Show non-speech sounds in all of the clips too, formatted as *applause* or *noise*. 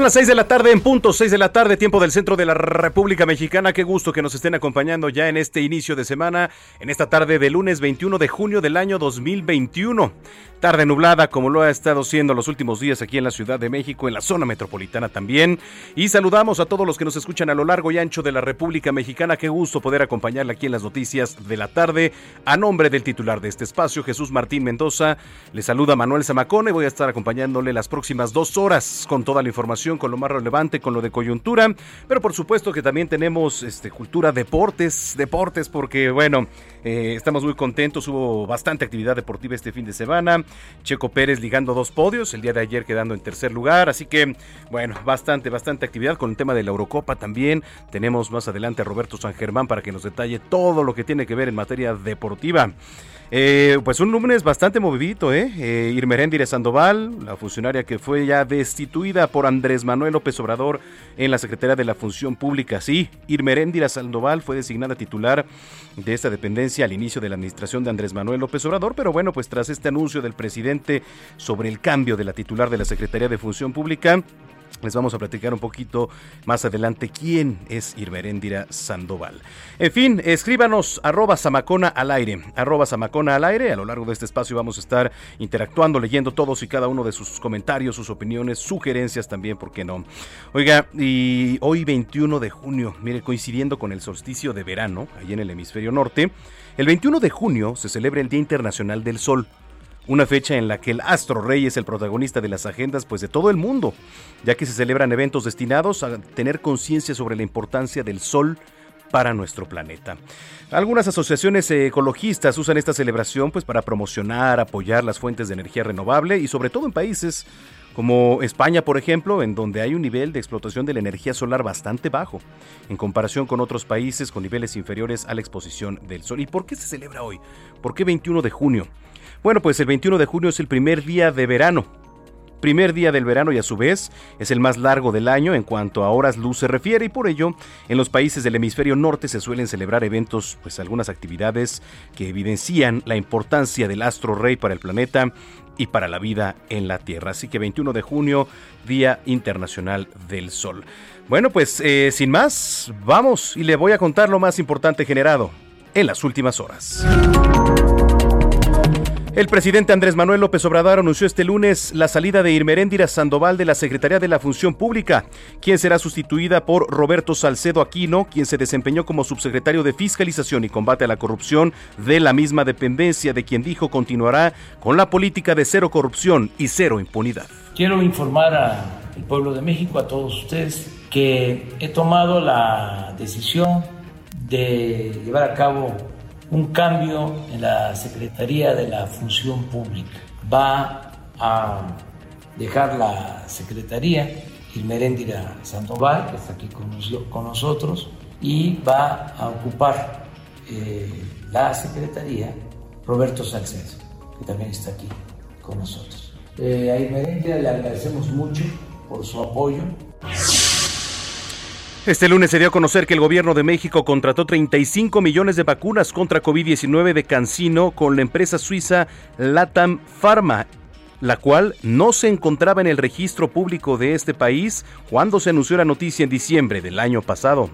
Son las 6 de la tarde en punto, 6 de la tarde, tiempo del centro de la República Mexicana. Qué gusto que nos estén acompañando ya en este inicio de semana, en esta tarde de lunes 21 de junio del año 2021. Tarde nublada como lo ha estado siendo los últimos días aquí en la Ciudad de México, en la zona metropolitana también. Y saludamos a todos los que nos escuchan a lo largo y ancho de la República Mexicana. Qué gusto poder acompañarle aquí en las noticias de la tarde. A nombre del titular de este espacio, Jesús Martín Mendoza, le saluda Manuel Zamacone. Voy a estar acompañándole las próximas dos horas con toda la información, con lo más relevante, con lo de coyuntura. Pero por supuesto que también tenemos este, cultura, deportes, deportes, porque bueno, eh, estamos muy contentos. Hubo bastante actividad deportiva este fin de semana. Checo Pérez ligando dos podios, el día de ayer quedando en tercer lugar. Así que, bueno, bastante, bastante actividad con el tema de la Eurocopa también. Tenemos más adelante a Roberto San Germán para que nos detalle todo lo que tiene que ver en materia deportiva. Eh, pues un lunes bastante movidito, ¿eh? eh Sandoval, la funcionaria que fue ya destituida por Andrés Manuel López Obrador en la Secretaría de la Función Pública. Sí, Irmeréndira Sandoval fue designada titular de esta dependencia al inicio de la administración de Andrés Manuel López Obrador, pero bueno, pues tras este anuncio del presidente sobre el cambio de la titular de la Secretaría de Función Pública, les vamos a platicar un poquito más adelante quién es Irmeréndira Sandoval. En fin, escríbanos arroba Samacona al aire, arroba Samacona al aire. A lo largo de este espacio vamos a estar interactuando, leyendo todos y cada uno de sus comentarios, sus opiniones, sugerencias también, ¿por qué no? Oiga, y hoy 21 de junio, mire, coincidiendo con el solsticio de verano, ahí en el hemisferio norte, el 21 de junio se celebra el Día Internacional del Sol una fecha en la que el astro rey es el protagonista de las agendas pues de todo el mundo, ya que se celebran eventos destinados a tener conciencia sobre la importancia del sol para nuestro planeta. Algunas asociaciones ecologistas usan esta celebración pues para promocionar, apoyar las fuentes de energía renovable y sobre todo en países como España, por ejemplo, en donde hay un nivel de explotación de la energía solar bastante bajo, en comparación con otros países con niveles inferiores a la exposición del sol. ¿Y por qué se celebra hoy? ¿Por qué 21 de junio? Bueno, pues el 21 de junio es el primer día de verano. Primer día del verano y a su vez es el más largo del año en cuanto a horas luz se refiere y por ello en los países del hemisferio norte se suelen celebrar eventos, pues algunas actividades que evidencian la importancia del astro rey para el planeta y para la vida en la Tierra. Así que 21 de junio, Día Internacional del Sol. Bueno, pues eh, sin más, vamos y le voy a contar lo más importante generado en las últimas horas. El presidente Andrés Manuel López Obrador anunció este lunes la salida de Irmeréndira Sandoval de la Secretaría de la Función Pública, quien será sustituida por Roberto Salcedo Aquino, quien se desempeñó como subsecretario de Fiscalización y Combate a la Corrupción de la misma dependencia, de quien dijo continuará con la política de cero corrupción y cero impunidad. Quiero informar al pueblo de México, a todos ustedes, que he tomado la decisión de llevar a cabo un cambio en la Secretaría de la Función Pública. Va a dejar la Secretaría Irmeréndira Sandoval, que está aquí con, nosotros, y va a ocupar eh, la Secretaría Roberto Salcedo, que también está aquí con nosotros. Eh, a Irmeréndira le agradecemos mucho por su apoyo Este lunes se dio a conocer que el gobierno de México contrató 35 millones de vacunas contra COVID-19 de Cancino con la empresa suiza Latam Pharma, la cual no se encontraba en el registro público de este país cuando se anunció la noticia en diciembre del año pasado.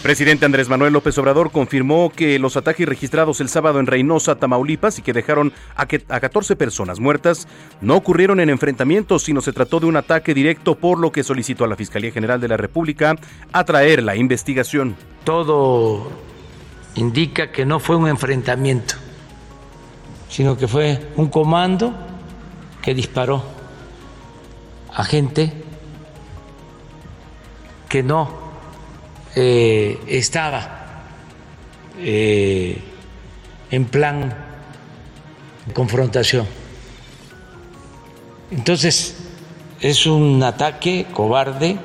Presidente Andrés Manuel López Obrador confirmó que los ataques registrados el sábado en Reynosa, Tamaulipas, y que dejaron a, 14 personas muertas, no ocurrieron en enfrentamientos, sino se trató de un ataque directo, por lo que solicitó a la Fiscalía General de la República atraer la investigación. Todo indica que no fue un enfrentamiento, sino que fue un comando que disparó a gente que no eh, estaba eh, en plan de confrontación. Entonces, es un ataque cobarde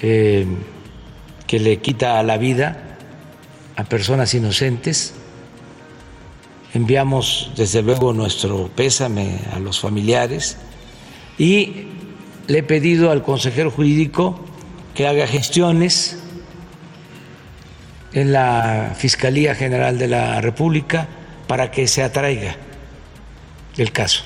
eh, que le quita la vida a personas inocentes. Enviamos desde luego nuestro pésame a los familiares y le he pedido al consejero jurídico que haga gestiones en la Fiscalía General de la República para que se atraiga el caso.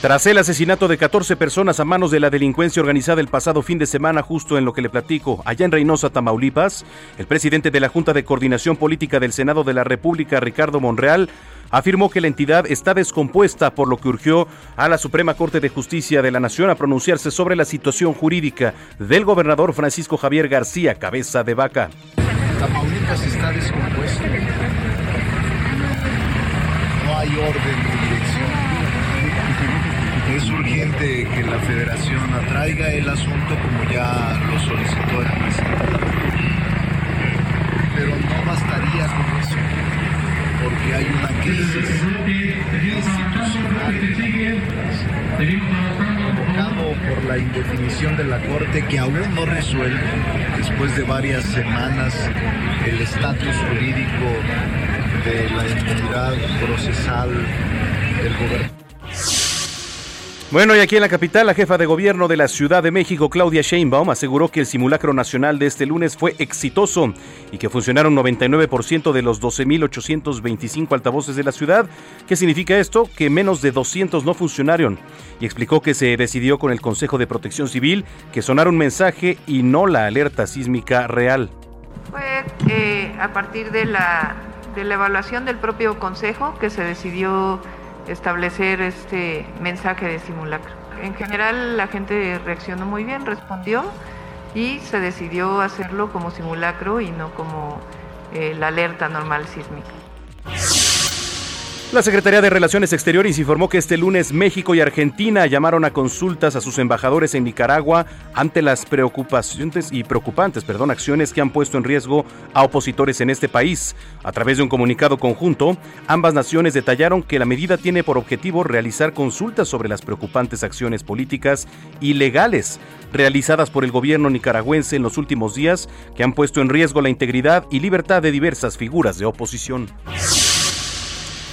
Tras el asesinato de 14 personas a manos de la delincuencia organizada el pasado fin de semana, justo en lo que le platico, allá en Reynosa, Tamaulipas, el presidente de la Junta de Coordinación Política del Senado de la República, Ricardo Monreal, afirmó que la entidad está descompuesta, por lo que urgió a la Suprema Corte de Justicia de la Nación a pronunciarse sobre la situación jurídica del gobernador Francisco Javier García Cabeza de Vaca. Tamaulipas está descompuesto. No hay orden ni dirección. Es urgente que la federación atraiga el asunto como ya lo solicitó el presidente. Pero no bastaría con porque hay una crisis institucional provocado por la indefinición de la Corte que aún no resuelve, después de varias semanas, el estatus jurídico de la inmunidad procesal del gobierno. Bueno, y aquí en la capital, la jefa de gobierno de la Ciudad de México, Claudia Sheinbaum, aseguró que el simulacro nacional de este lunes fue exitoso y que funcionaron 99% de los 12.825 altavoces de la ciudad. ¿Qué significa esto? Que menos de 200 no funcionaron. Y explicó que se decidió con el Consejo de Protección Civil que sonara un mensaje y no la alerta sísmica real. Fue eh, a partir de la, de la evaluación del propio Consejo que se decidió establecer este mensaje de simulacro. En general la gente reaccionó muy bien, respondió y se decidió hacerlo como simulacro y no como eh, la alerta normal sísmica. La Secretaría de Relaciones Exteriores informó que este lunes México y Argentina llamaron a consultas a sus embajadores en Nicaragua ante las preocupaciones y preocupantes perdón, acciones que han puesto en riesgo a opositores en este país. A través de un comunicado conjunto, ambas naciones detallaron que la medida tiene por objetivo realizar consultas sobre las preocupantes acciones políticas y legales realizadas por el gobierno nicaragüense en los últimos días que han puesto en riesgo la integridad y libertad de diversas figuras de oposición.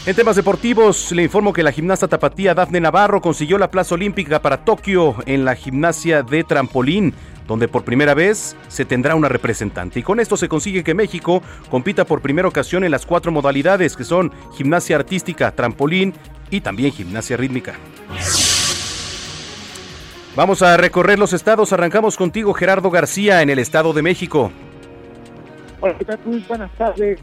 En temas deportivos, le informo que la gimnasta tapatía Dafne Navarro consiguió la plaza olímpica para Tokio en la gimnasia de trampolín, donde por primera vez se tendrá una representante. Y con esto se consigue que México compita por primera ocasión en las cuatro modalidades que son gimnasia artística, trampolín y también gimnasia rítmica. Vamos a recorrer los estados. Arrancamos contigo, Gerardo García, en el Estado de México. Hola, ¿qué tal? Buenas tardes.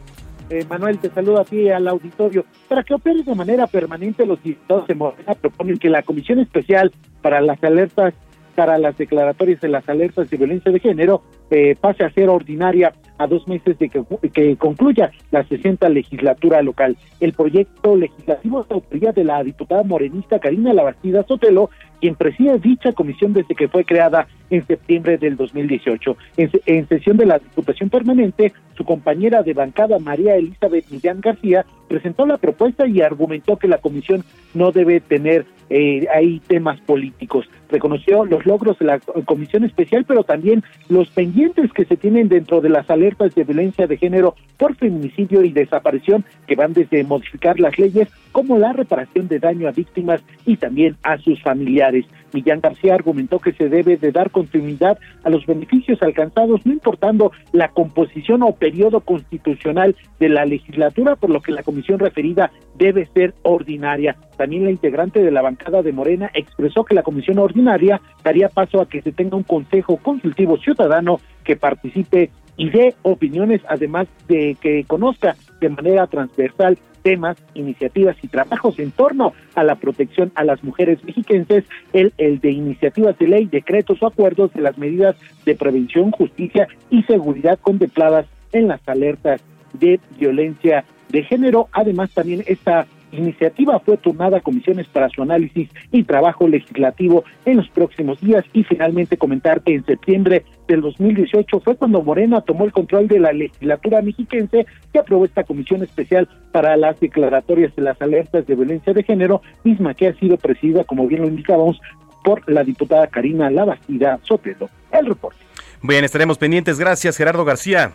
Eh, Manuel, te saludo a ti al auditorio. Para que opere de manera permanente, los diputados de Morena proponen que la Comisión Especial para las Alertas, para las declaratorias de las alertas de violencia de género, eh, pase a ser ordinaria a dos meses de que, concluya la 60 legislatura local. El proyecto legislativo de autoría de la diputada morenista Karina Labastida Sotelo quien preside dicha comisión desde que fue creada en septiembre del 2018. En, en sesión de la Diputación Permanente, su compañera de bancada María Elizabeth Millán García presentó la propuesta y argumentó que la comisión no debe tener eh, ahí temas políticos. Reconoció los logros de la comisión especial, pero también los pendientes que se tienen dentro de las alertas de violencia de género por feminicidio y desaparición, que van desde modificar las leyes como la reparación de daño a víctimas y también a sus familiares. Millán García argumentó que se debe de dar continuidad a los beneficios alcanzados, no importando la composición o periodo constitucional de la legislatura, por lo que la comisión referida debe ser ordinaria. También la integrante de la bancada de Morena expresó que la comisión ordinaria daría paso a que se tenga un consejo consultivo ciudadano que participe y dé opiniones, además de que conozca de manera transversal temas, iniciativas y trabajos en torno a la protección a las mujeres mexiquenses, el, el de iniciativas de ley, decretos o acuerdos de las medidas de prevención, justicia y seguridad contempladas en las alertas de violencia de género. Además, también esta iniciativa fue turnada a comisiones para su análisis y trabajo legislativo en los próximos días y finalmente comentar que en septiembre del 2018 fue cuando Morena tomó el control de la legislatura mexiquense que aprobó esta comisión especial para las declaratorias de las alertas de violencia de género, misma que ha sido presidida, como bien lo indicábamos, por la diputada Karina Labastida Sotelo. El reporte. Bien, estaremos pendientes. Gracias, Gerardo García.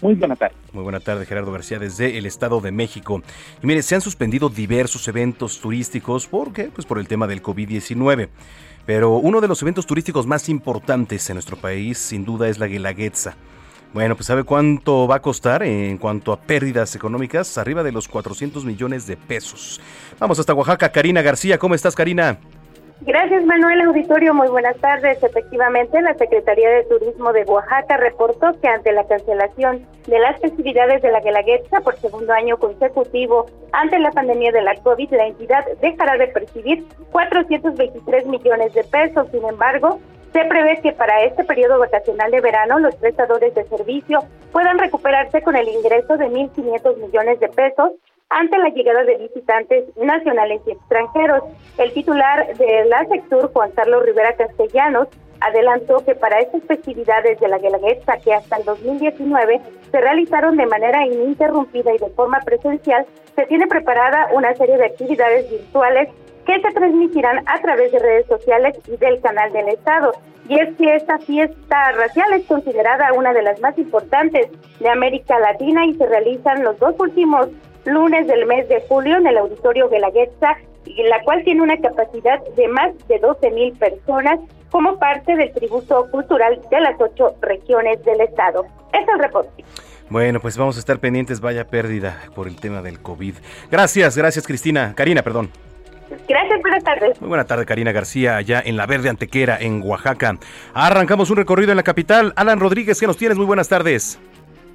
Muy buena tarde. Muy buena tarde, Gerardo García, desde el Estado de México. Y mire, se han suspendido diversos eventos turísticos. ¿Por qué? Pues por el tema del COVID-19. Pero uno de los eventos turísticos más importantes en nuestro país, sin duda, es la Guelaguetza. Bueno, pues ¿sabe cuánto va a costar en cuanto a pérdidas económicas? Arriba de los 400 millones de pesos. Vamos hasta Oaxaca. Karina García, ¿cómo estás, Karina? Gracias, Manuel Auditorio. Muy buenas tardes. Efectivamente, la Secretaría de Turismo de Oaxaca reportó que ante la cancelación de las festividades de la Guelaguetza por segundo año consecutivo ante la pandemia de la COVID, la entidad dejará de percibir 423 millones de pesos. Sin embargo, se prevé que para este periodo vacacional de verano los prestadores de servicio puedan recuperarse con el ingreso de 1.500 millones de pesos ante la llegada de visitantes nacionales y extranjeros. El titular de la sector, Juan Carlos Rivera Castellanos, adelantó que para estas festividades de la Guelaguetza, que hasta el 2019 se realizaron de manera ininterrumpida y de forma presencial, se tiene preparada una serie de actividades virtuales que se transmitirán a través de redes sociales y del canal del Estado. Y es que esta fiesta racial es considerada una de las más importantes de América Latina y se realizan los dos últimos lunes del mes de julio en el auditorio de la la cual tiene una capacidad de más de 12 mil personas como parte del tributo cultural de las ocho regiones del estado. Es el reporte. Bueno, pues vamos a estar pendientes, vaya pérdida por el tema del COVID. Gracias, gracias Cristina, Karina, perdón. Gracias, buenas tardes. Muy buena tarde, Karina García, allá en la Verde Antequera, en Oaxaca. Arrancamos un recorrido en la capital. Alan Rodríguez, ¿qué nos tienes? Muy buenas tardes.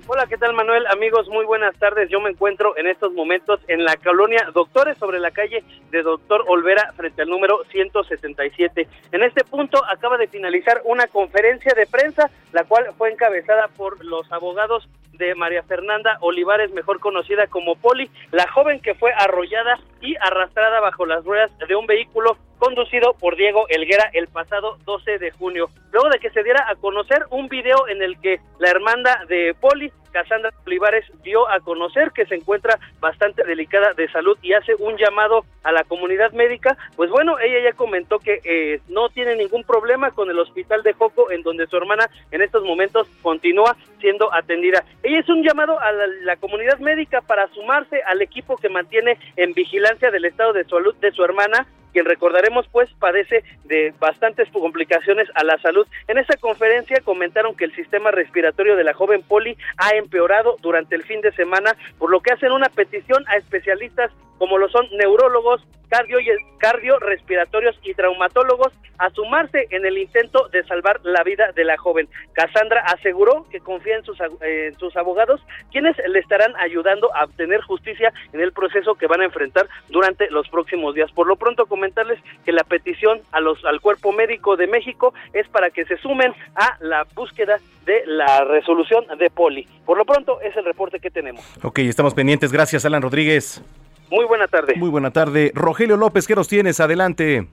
Hola, ¿qué tal Manuel? Amigos, muy buenas tardes. Yo me encuentro en estos momentos en la colonia Doctores sobre la calle de Doctor Olvera frente al número 177. En este punto acaba de finalizar una conferencia de prensa, la cual fue encabezada por los abogados de María Fernanda Olivares, mejor conocida como Poli, la joven que fue arrollada y arrastrada bajo las ruedas de un vehículo conducido por Diego Elguera el pasado 12 de junio. Luego de que se diera a conocer un video en el que la hermanda de Poli Casandra Olivares dio a conocer que se encuentra bastante delicada de salud y hace un llamado a la comunidad médica. Pues bueno, ella ya comentó que eh, no tiene ningún problema con el hospital de Joco, en donde su hermana en estos momentos continúa siendo atendida. Ella es un llamado a la, comunidad médica para sumarse al equipo que mantiene en vigilancia del estado de salud de su hermana quien recordaremos pues padece de bastantes complicaciones a la salud. En esta conferencia comentaron que el sistema respiratorio de la joven Poli ha empeorado durante el fin de semana, por lo que hacen una petición a especialistas como lo son neurólogos, cardio, cardio respiratorios y traumatólogos a sumarse en el intento de salvar la vida de la joven. Cassandra aseguró que confía en sus, en sus abogados, quienes le estarán ayudando a obtener justicia en el proceso que van a enfrentar durante los próximos días. Por lo pronto, comentarles que la petición a los, al Cuerpo Médico de México es para que se sumen a la búsqueda de la resolución de Poli. Por lo pronto, es el reporte que tenemos. Ok, estamos pendientes. Gracias, Alan Rodríguez. Muy buena tarde. Muy buena tarde. Rogelio López, ¿qué nos tienes? Adelante.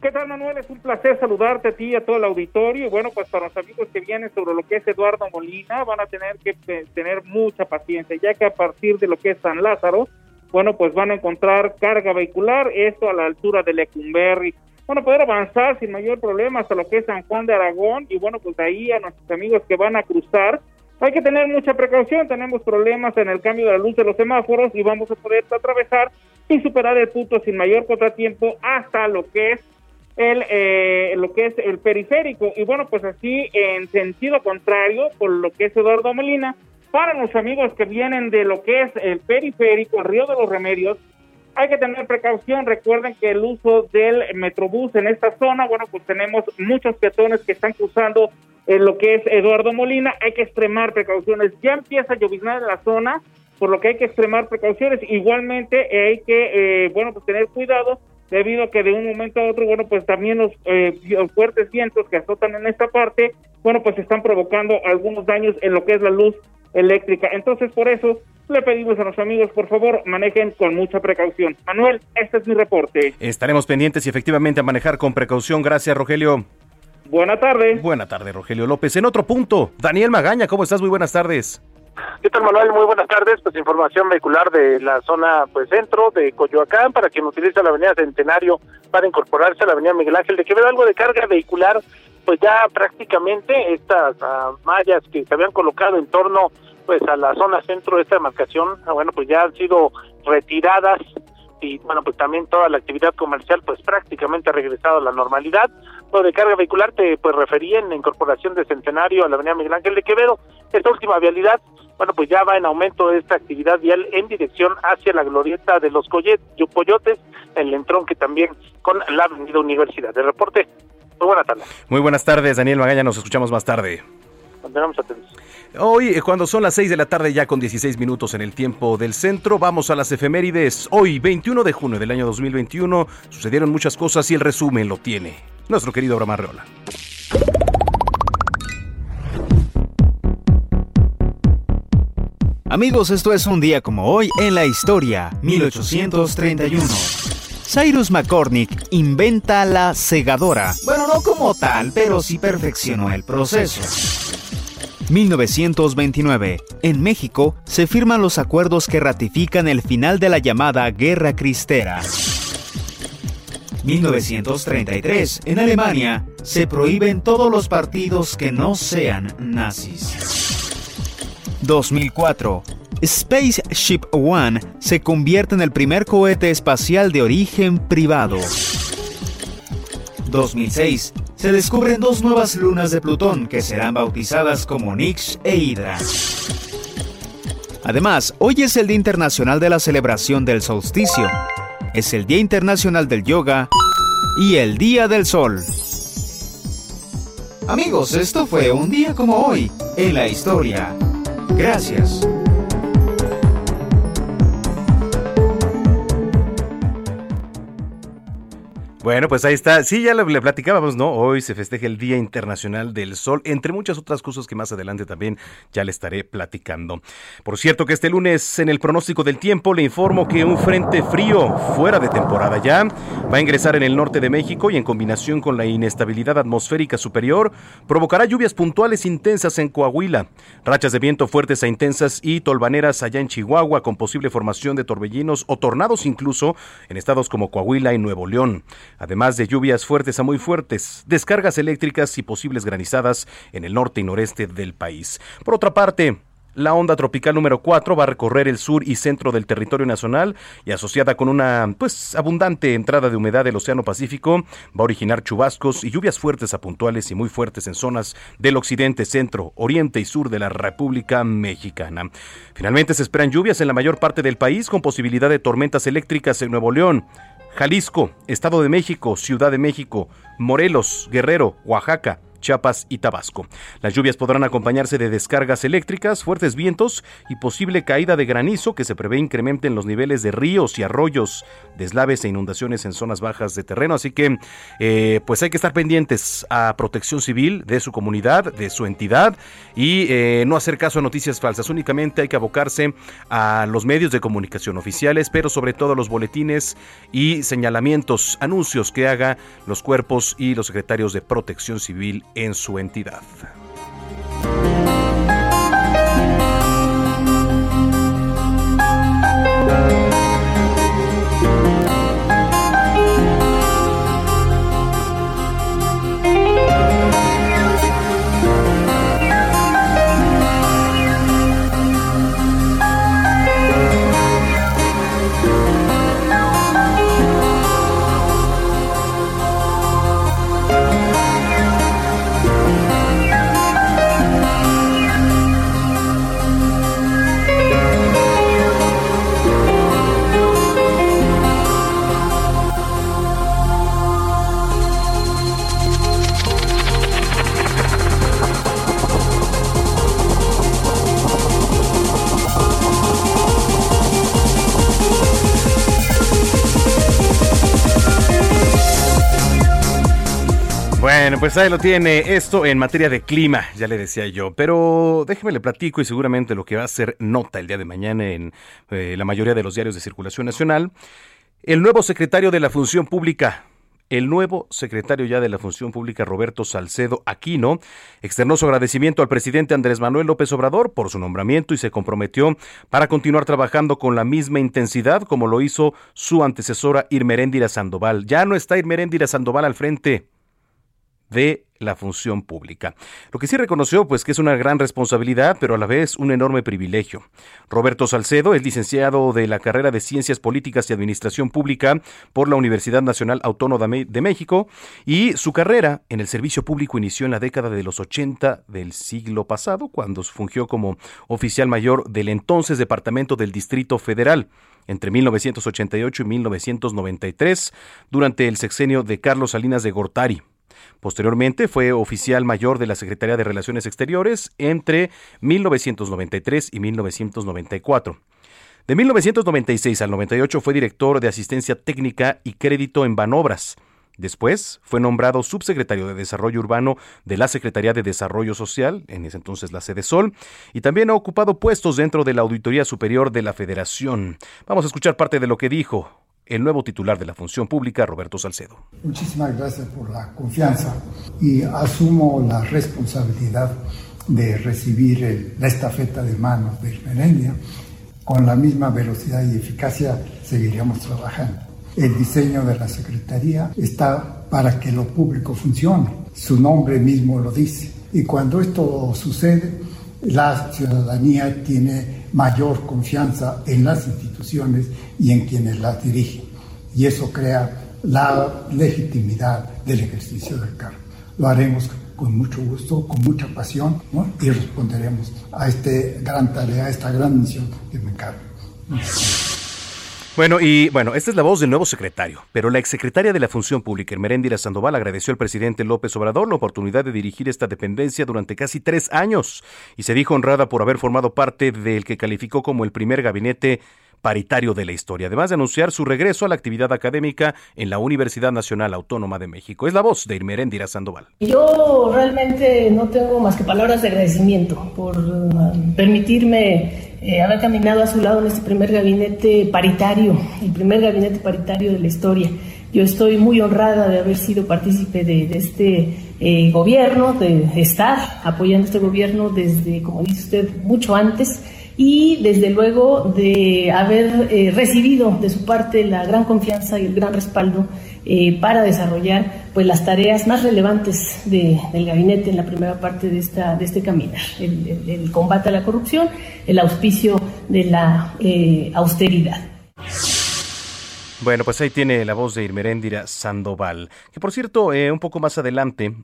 ¿Qué tal, Manuel? Es un placer saludarte a ti y a todo el auditorio. Y bueno, pues para los amigos que vienen sobre lo que es Eduardo Molina, van a tener que tener mucha paciencia, ya que a partir de lo que es San Lázaro, bueno, pues van a encontrar carga vehicular, esto a la altura de Lecumberri. Bueno, poder avanzar sin mayor problema hasta lo que es San Juan de Aragón y bueno, pues ahí a nuestros amigos que van a cruzar, hay que tener mucha precaución, tenemos problemas en el cambio de la luz de los semáforos y vamos a poder atravesar y superar el punto sin mayor contratiempo hasta lo que es el eh, lo que es el periférico. Y bueno pues así en sentido contrario por lo que es Eduardo Molina para los amigos que vienen de lo que es el periférico el Río de los Remedios hay que tener precaución. Recuerden que el uso del metrobús en esta zona bueno pues tenemos muchos peatones que están cruzando en lo que es Eduardo Molina. Hay que extremar precauciones. Ya empieza a lloviznar en la zona por lo que hay que extremar precauciones. Igualmente hay que eh, bueno pues tener cuidado debido a que de un momento a otro, bueno, pues también los eh, fuertes vientos que azotan en esta parte, bueno, pues están provocando algunos daños en lo que es la luz eléctrica. Entonces, por eso le pedimos a los amigos, por favor, manejen con mucha precaución. Manuel, este es mi reporte. Estaremos pendientes y efectivamente a manejar con precaución. Gracias, Rogelio. Buena tarde. Buena tarde, Rogelio López. En otro punto, Daniel Magaña, ¿cómo estás? Muy buenas tardes. ¿Qué tal, Manuel? Muy buenas tardes. Pues información vehicular de la zona pues centro de Coyoacán para quien utiliza la avenida Centenario para incorporarse a la avenida Miguel Ángel de que ver algo de carga vehicular, pues ya prácticamente estas ah, mallas que se habían colocado en torno pues a la zona centro de esta demarcación, ah, bueno, pues ya han sido retiradas y bueno, pues también toda la actividad comercial pues prácticamente ha regresado a la normalidad. Lo de carga vehicular te pues refería en la incorporación de Centenario a la avenida Miguel Ángel de Quevedo. Esta última vialidad, bueno, pues ya va en aumento esta actividad vial en dirección hacia la glorieta de los Coyotes, el entronque también con la avenida Universidad. De reporte, muy buenas tardes. Muy buenas tardes, Daniel Magaña, nos escuchamos más tarde. Continuamos atentos. Hoy, eh, cuando son las 6 de la tarde, ya con 16 minutos en el tiempo del centro, vamos a las efemérides. Hoy, 21 de junio del año 2021, sucedieron muchas cosas y el resumen lo tiene nuestro querido Abraham Arreola. Amigos, esto es un día como hoy en la historia, 1831. Cyrus McCormick inventa la segadora. Bueno, no como tal, pero sí perfeccionó el proceso. 1929. En México se firman los acuerdos que ratifican el final de la llamada Guerra Cristera. 1933. En Alemania se prohíben todos los partidos que no sean nazis. 2004. Spaceship One se convierte en el primer cohete espacial de origen privado. 2006 se descubren dos nuevas lunas de Plutón que serán bautizadas como Nix e Hydra. Además, hoy es el Día Internacional de la Celebración del Solsticio, es el Día Internacional del Yoga y el Día del Sol. Amigos, esto fue un día como hoy en la historia. Gracias. Bueno, pues ahí está. Sí, ya le, platicábamos, ¿no? Hoy se festeja el Día Internacional del Sol, entre muchas otras cosas que más adelante también ya le estaré platicando. Por cierto que este lunes en el pronóstico del tiempo le informo que un frente frío fuera de temporada ya va a ingresar en el norte de México y en combinación con la inestabilidad atmosférica superior provocará lluvias puntuales intensas en Coahuila, rachas de viento fuertes e intensas y tolvaneras allá en Chihuahua con posible formación de torbellinos o tornados incluso en estados como Coahuila y Nuevo León además de lluvias fuertes a muy fuertes, descargas eléctricas y posibles granizadas en el norte y noreste del país. Por otra parte, la onda tropical número 4 va a recorrer el sur y centro del territorio nacional y asociada con una pues abundante entrada de humedad del Océano Pacífico va a originar chubascos y lluvias fuertes a puntuales y muy fuertes en zonas del occidente, centro, oriente y sur de la República Mexicana. Finalmente se esperan lluvias en la mayor parte del país con posibilidad de tormentas eléctricas en Nuevo León, Jalisco, Estado de México, Ciudad de México, Morelos, Guerrero, Oaxaca, Chiapas y Tabasco. Las lluvias podrán acompañarse de descargas eléctricas, fuertes vientos y posible caída de granizo que se prevé incrementen los niveles de ríos y arroyos, deslaves e inundaciones en zonas bajas de terreno. Así que, eh, pues hay que estar pendientes a protección civil de su comunidad, de su entidad y eh, no hacer caso a noticias falsas. Únicamente hay que abocarse a los medios de comunicación oficiales, pero sobre todo a los boletines y señalamientos, anuncios que haga los cuerpos y los secretarios de protección civil en su entidad. Pues ahí lo tiene. Esto en materia de clima, ya le decía yo. Pero déjeme le platico y seguramente lo que va a ser nota el día de mañana en eh, la mayoría de los diarios de circulación nacional. El nuevo secretario de la Función Pública, el nuevo secretario ya de la Función Pública, Roberto Salcedo Aquino, externó su agradecimiento al presidente Andrés Manuel López Obrador por su nombramiento y se comprometió para continuar trabajando con la misma intensidad como lo hizo su antecesora Irmeréndira Sandoval. Ya no está Irmeréndira Sandoval al frente de la función pública. Lo que sí reconoció, pues que es una gran responsabilidad, pero a la vez un enorme privilegio. Roberto Salcedo es licenciado de la carrera de Ciencias Políticas y Administración Pública por la Universidad Nacional Autónoma de México y su carrera en el servicio público inició en la década de los 80 del siglo pasado, cuando fungió como oficial mayor del entonces Departamento del Distrito Federal entre 1988 y 1993, durante el sexenio de Carlos Salinas de Gortari. Posteriormente fue oficial mayor de la Secretaría de Relaciones Exteriores entre 1993 y 1994. De 1996 al 98 fue director de Asistencia Técnica y Crédito en Banobras. Después fue nombrado subsecretario de Desarrollo Urbano de la Secretaría de Desarrollo Social, en ese entonces la sede Sol, y también ha ocupado puestos dentro de la Auditoría Superior de la Federación. Vamos a escuchar parte de lo que dijo el nuevo titular de la función pública, Roberto Salcedo. Muchísimas gracias por la confianza y asumo la responsabilidad de recibir la estafeta de manos del Merendia. Con la misma velocidad y eficacia seguiremos trabajando. El diseño de la Secretaría está para que lo público funcione. Su nombre mismo lo dice. Y cuando esto sucede, la ciudadanía tiene mayor confianza en las instituciones y en quienes las dirigen. Y eso crea la legitimidad del ejercicio del cargo. Lo haremos con mucho gusto, con mucha pasión y responderemos a esta gran tarea, a esta gran misión que me encargo. Bueno, y bueno, esta es la voz del nuevo secretario, pero la exsecretaria de la Función Pública, Hermeréndira Sandoval, agradeció al presidente López Obrador la oportunidad de dirigir esta dependencia durante casi tres años y se dijo honrada por haber formado parte del que calificó como el primer gabinete paritario de la historia, además de anunciar su regreso a la actividad académica en la Universidad Nacional Autónoma de México. Es la voz de Irmeréndira Sandoval. Yo realmente no tengo más que palabras de agradecimiento por uh, permitirme eh, haber caminado a su lado en este primer gabinete paritario, el primer gabinete paritario de la historia. Yo estoy muy honrada de haber sido partícipe de, este eh, gobierno, de estar apoyando este gobierno desde, como dice usted, mucho antes y desde luego de haber eh, recibido de su parte la gran confianza y el gran respaldo eh, para desarrollar pues las tareas más relevantes del gabinete en la primera parte de esta de este caminar. El, combate a la corrupción el auspicio de la eh, austeridad. Bueno, pues ahí tiene la voz de Irmeréndira Sandoval, que por cierto, un poco más adelante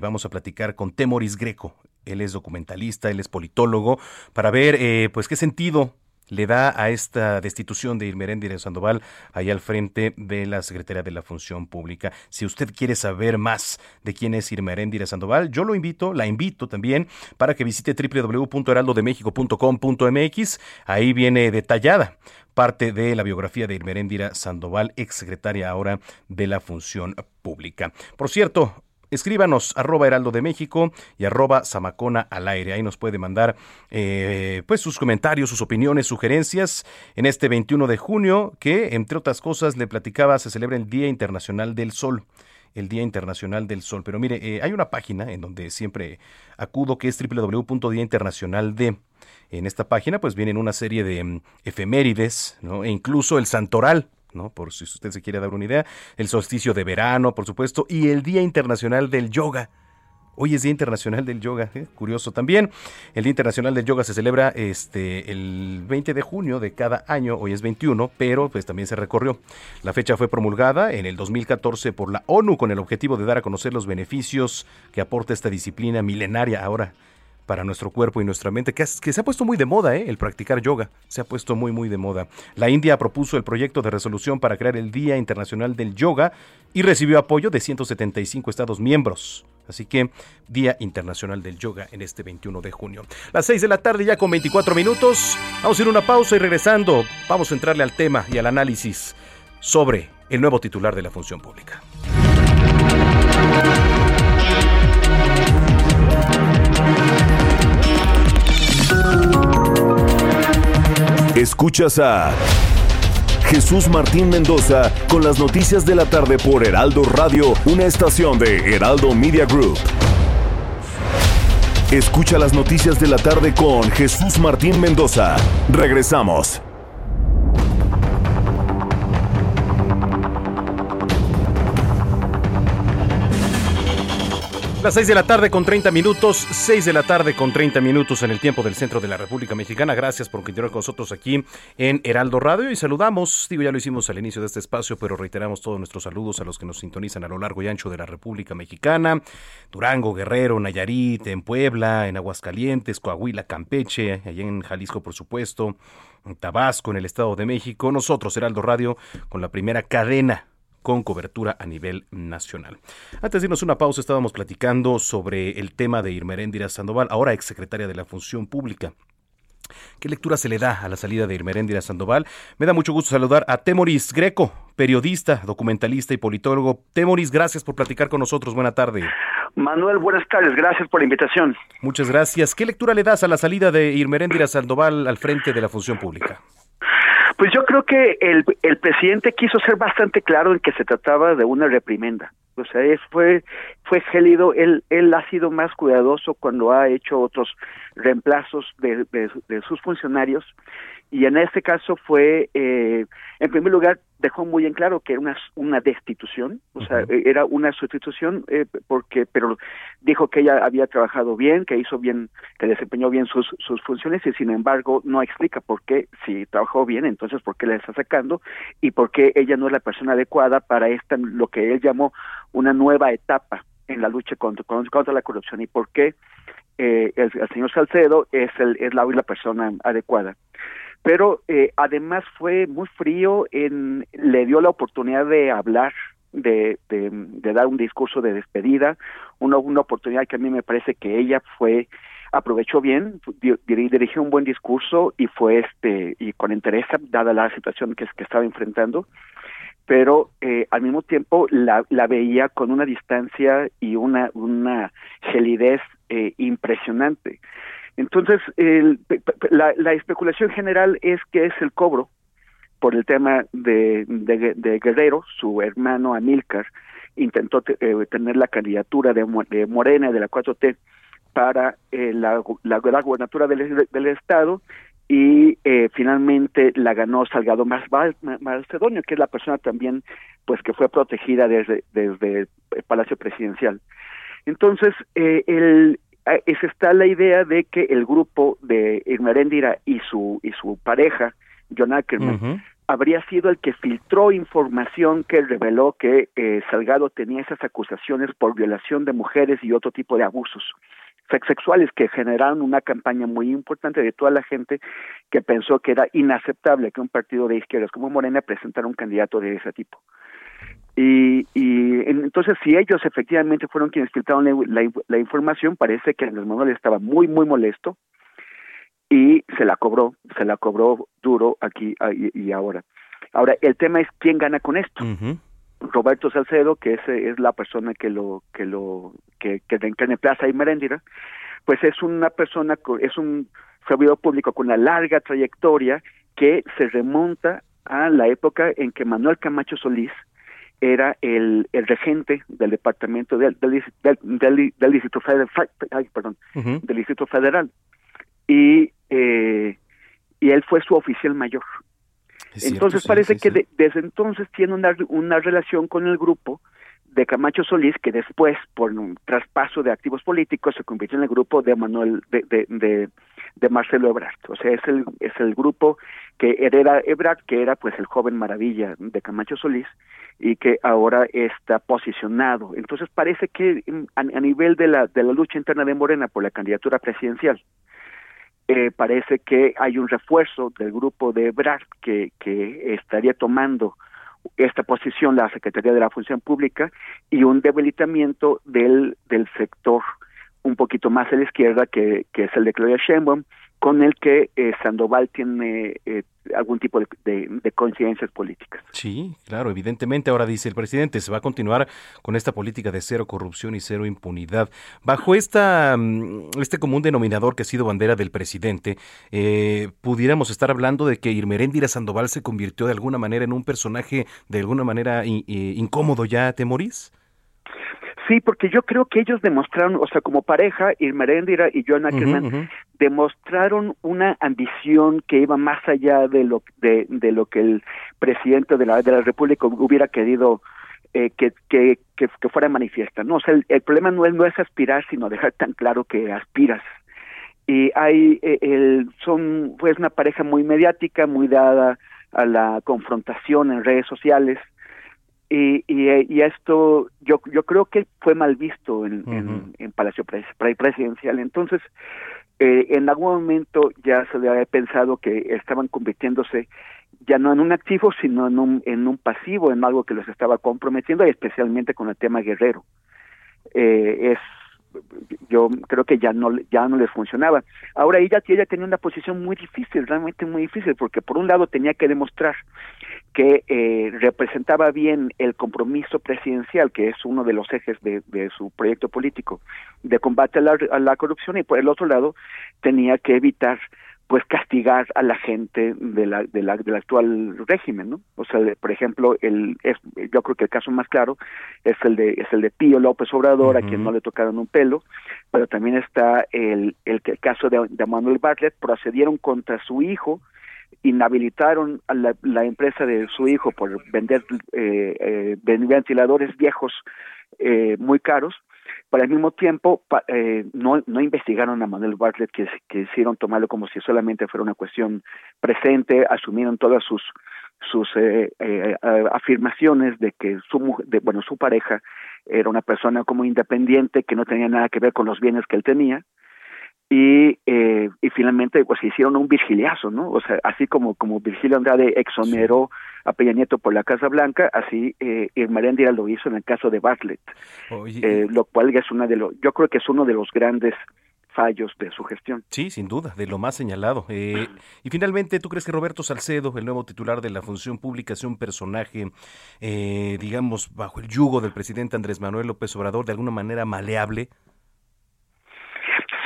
vamos a platicar con Temoris Greco, él es documentalista, él es politólogo, para ver eh, pues qué sentido le da a esta destitución de Irmeréndira Sandoval ahí al frente de la Secretaría de la Función Pública. Si usted quiere saber más de quién es Irmeréndira Sandoval, yo lo invito, la invito también para que visite www.heraldodemexico.com.mx. Ahí viene detallada parte de la biografía de Irmeréndira Sandoval, exsecretaria ahora de la Función Pública. Por cierto, escríbanos arroba heraldo de México y arroba zamacona al aire. Ahí nos puede mandar eh, pues sus comentarios, sus opiniones, sugerencias en este 21 de junio que, entre otras cosas, le platicaba, se celebra el Día Internacional del Sol el Día Internacional del Sol. Pero mire, eh, hay una página en donde siempre acudo que es www.diainternacionalde. En esta página pues vienen una serie de mm, efemérides ¿no? e incluso el santoral ¿no? Por si usted se quiere dar una idea, el solsticio de verano, por supuesto, y el Día Internacional del Yoga. Hoy es Día Internacional del Yoga, ¿eh? curioso también. El Día Internacional del Yoga se celebra este, el 20 de junio de cada año, hoy es 21, pero pues también se recorrió. La fecha fue promulgada en el 2014 por la ONU con el objetivo de dar a conocer los beneficios que aporta esta disciplina milenaria ahora para nuestro cuerpo y nuestra mente, que, se ha puesto muy de moda, ¿eh? el practicar yoga, se ha puesto muy, muy de moda. La India propuso el proyecto de resolución para crear el Día Internacional del Yoga y recibió apoyo de 175 Estados miembros. Así que Día Internacional del Yoga en este 21 de junio. Las 6 de la tarde ya con 24 minutos. Vamos a ir a una pausa y regresando vamos a entrarle al tema y al análisis sobre el nuevo titular de la función pública. Escuchas a Jesús Martín Mendoza con las noticias de la tarde por Heraldo Radio, una estación de Heraldo Media Group. Escucha las noticias de la tarde con Jesús Martín Mendoza. Regresamos. Las 6 de la tarde con 30 minutos, 6 de la tarde con 30 minutos en el tiempo del centro de la República Mexicana. Gracias por continuar con nosotros aquí en Heraldo Radio y saludamos, digo ya lo hicimos al inicio de este espacio, pero reiteramos todos nuestros saludos a los que nos sintonizan a lo largo y ancho de la República Mexicana, Durango, Guerrero, Nayarit, en Puebla, en Aguascalientes, Coahuila, Campeche, allá en Jalisco por supuesto, en Tabasco, en el Estado de México. Nosotros, Heraldo Radio, con la primera cadena con cobertura a nivel nacional. Antes de irnos una pausa, estábamos platicando sobre el tema de Irmeréndira Sandoval, ahora exsecretaria de la Función Pública. ¿Qué lectura se le da a la salida de Irmeréndira Sandoval? Me da mucho gusto saludar a Temoris Greco, periodista, documentalista y politólogo. Temoris, gracias por platicar con nosotros. Buena tarde. Manuel, buenas tardes. Gracias por la invitación. Muchas gracias. ¿Qué lectura le das a la salida de Irmeréndira Sandoval al frente de la función pública? Pues yo creo que el, el presidente quiso ser bastante claro en que se trataba de una reprimenda. O sea, fue, fue gélido, él, él ha sido más cuidadoso cuando ha hecho otros reemplazos de, de sus funcionarios y en este caso fue, eh, en primer lugar, dejó muy en claro que era una, una destitución, o sea, era una sustitución, eh, porque, pero dijo que ella había trabajado bien, que hizo bien, que desempeñó bien sus, sus funciones y sin embargo no explica por qué, si trabajó bien, entonces por qué la está sacando y por qué ella no es la persona adecuada para esta, lo que él llamó una nueva etapa en la lucha contra, contra la corrupción y por qué eh, el, señor Salcedo es, el, es la, la persona adecuada pero eh, además fue muy frío, en, le dio la oportunidad de hablar, de, de, dar un discurso de despedida, una, una oportunidad que a mí me parece que ella fue aprovechó bien, dirigió un buen discurso y fue este y con interés dada la situación que, que estaba enfrentando, pero eh, al mismo tiempo la, la veía con una distancia y una una gelidez eh, impresionante. Entonces, el, la, la, especulación general es que es el cobro por el tema de, de, Guerrero, su hermano Amílcar, intentó eh, tener la candidatura de, Morena de la 4T para eh, la, la, gubernatura del, Estado y eh, finalmente la ganó Salgado Macedonio, que es la persona también pues que fue protegida desde, desde el Palacio Presidencial. Entonces, eh, el, es está la idea de que el grupo de Irmerendira y su y su pareja John Ackerman habría sido el que filtró información que reveló que eh, Salgado tenía esas acusaciones por violación de mujeres y otro tipo de abusos sexuales que generaron una campaña muy importante de toda la gente que pensó que era inaceptable que un partido de izquierdas como Morena presentara un candidato de ese tipo. Y, y entonces, si ellos efectivamente fueron quienes filtraron la, la, información, parece que Andrés Manuel estaba muy, muy molesto y se la cobró, se la cobró duro aquí y, ahora. Ahora, el tema es quién gana con esto. Roberto Salcedo, que es, es la persona que lo que lo que, que en Plaza y Merendira, pues es una persona, es un servidor público con una larga trayectoria que se remonta a la época en que Manuel Camacho Solís era el, el regente del departamento del, del, del, del distrito federal, perdón, del distrito federal. Y eh, y él fue su oficial mayor. entonces parece que desde entonces tiene una, una relación con el grupo de Camacho Solís, que después, por un traspaso de activos políticos, se convirtió en el grupo de Manuel, de, de, de, de Marcelo Ebrard. O sea, es el, es el grupo que hereda Ebrard, que era pues el joven maravilla de Camacho Solís, y que ahora está posicionado. Entonces parece que mm, a, nivel de la, de la lucha interna de Morena por la candidatura presidencial, eh, parece que hay un refuerzo del grupo de Ebrard que, que estaría tomando esta posición la Secretaría de la Función Pública y un debilitamiento del, del sector un poquito más a la izquierda que, que es el de Claudia Sheinbaum con el que eh, Sandoval tiene eh, algún tipo de, coincidencias políticas. Sí, claro, evidentemente ahora dice el presidente, se va a continuar con esta política de cero corrupción y cero impunidad. Bajo esta, mm, este común denominador que ha sido bandera del presidente, eh, pudiéramos estar hablando de que Irmeréndira Sandoval se convirtió de alguna manera en un personaje de alguna manera incómodo ya, Temorís. Sí, porque yo creo que ellos demostraron, o sea, como pareja, Irmeréndira y John Ackerman, demostraron una ambición que iba más allá de lo de, de lo que el presidente de la, de la República hubiera querido eh, que, que, que, fuera manifiesta. No, o sea, el, problema no es, no es aspirar, sino dejar tan claro que aspiras. Y hay, eh, el, son, pues, una pareja muy mediática, muy dada a la confrontación en redes sociales, y, y, esto yo yo creo que fue mal visto en, en, Palacio Presidencial. Entonces eh, en algún momento ya se le había pensado que estaban convirtiéndose ya no en un activo sino en un en un pasivo en algo que los estaba comprometiendo y especialmente con el tema guerrero. Eh, es yo creo que ya no ya no les funcionaba. Ahora ella, ella tenía una posición muy difícil, realmente muy difícil, porque por un lado tenía que demostrar que eh, representaba bien el compromiso presidencial, que es uno de los ejes de, de su proyecto político, de combate a la, a la corrupción, y por el otro lado tenía que evitar pues castigar a la gente de la, de la, del actual régimen, ¿no? O sea, por ejemplo, el es, yo creo que el caso más claro es el de es el de Pío López Obrador, a quien no le tocaron un pelo, pero también está el el, el caso de, de Manuel Bartlett, procedieron contra su hijo, inhabilitaron a la, la empresa de su hijo por vender eh, eh, ventiladores viejos eh, muy caros pero al mismo tiempo eh, no, no investigaron a Manuel Bartlett, que, que hicieron tomarlo como si solamente fuera una cuestión presente, asumieron todas sus sus eh, eh, afirmaciones de que su de, bueno su pareja era una persona como independiente que no tenía nada que ver con los bienes que él tenía y, eh, y finalmente pues hicieron un virgiliazo, ¿no? O sea, así como como Virgilio Andrade exoneró a Peña Nieto por la Casa Blanca, así eh, Irmeréndira lo hizo en el caso de Bartlett, eh, lo cual es una de los, yo creo que es uno de los grandes fallos de su gestión. Sí, sin duda, de lo más señalado. Eh, y finalmente, ¿tú crees que Roberto Salcedo, el nuevo titular de la función pública, es un personaje, eh, digamos, bajo el yugo del presidente Andrés Manuel López Obrador, de alguna manera maleable?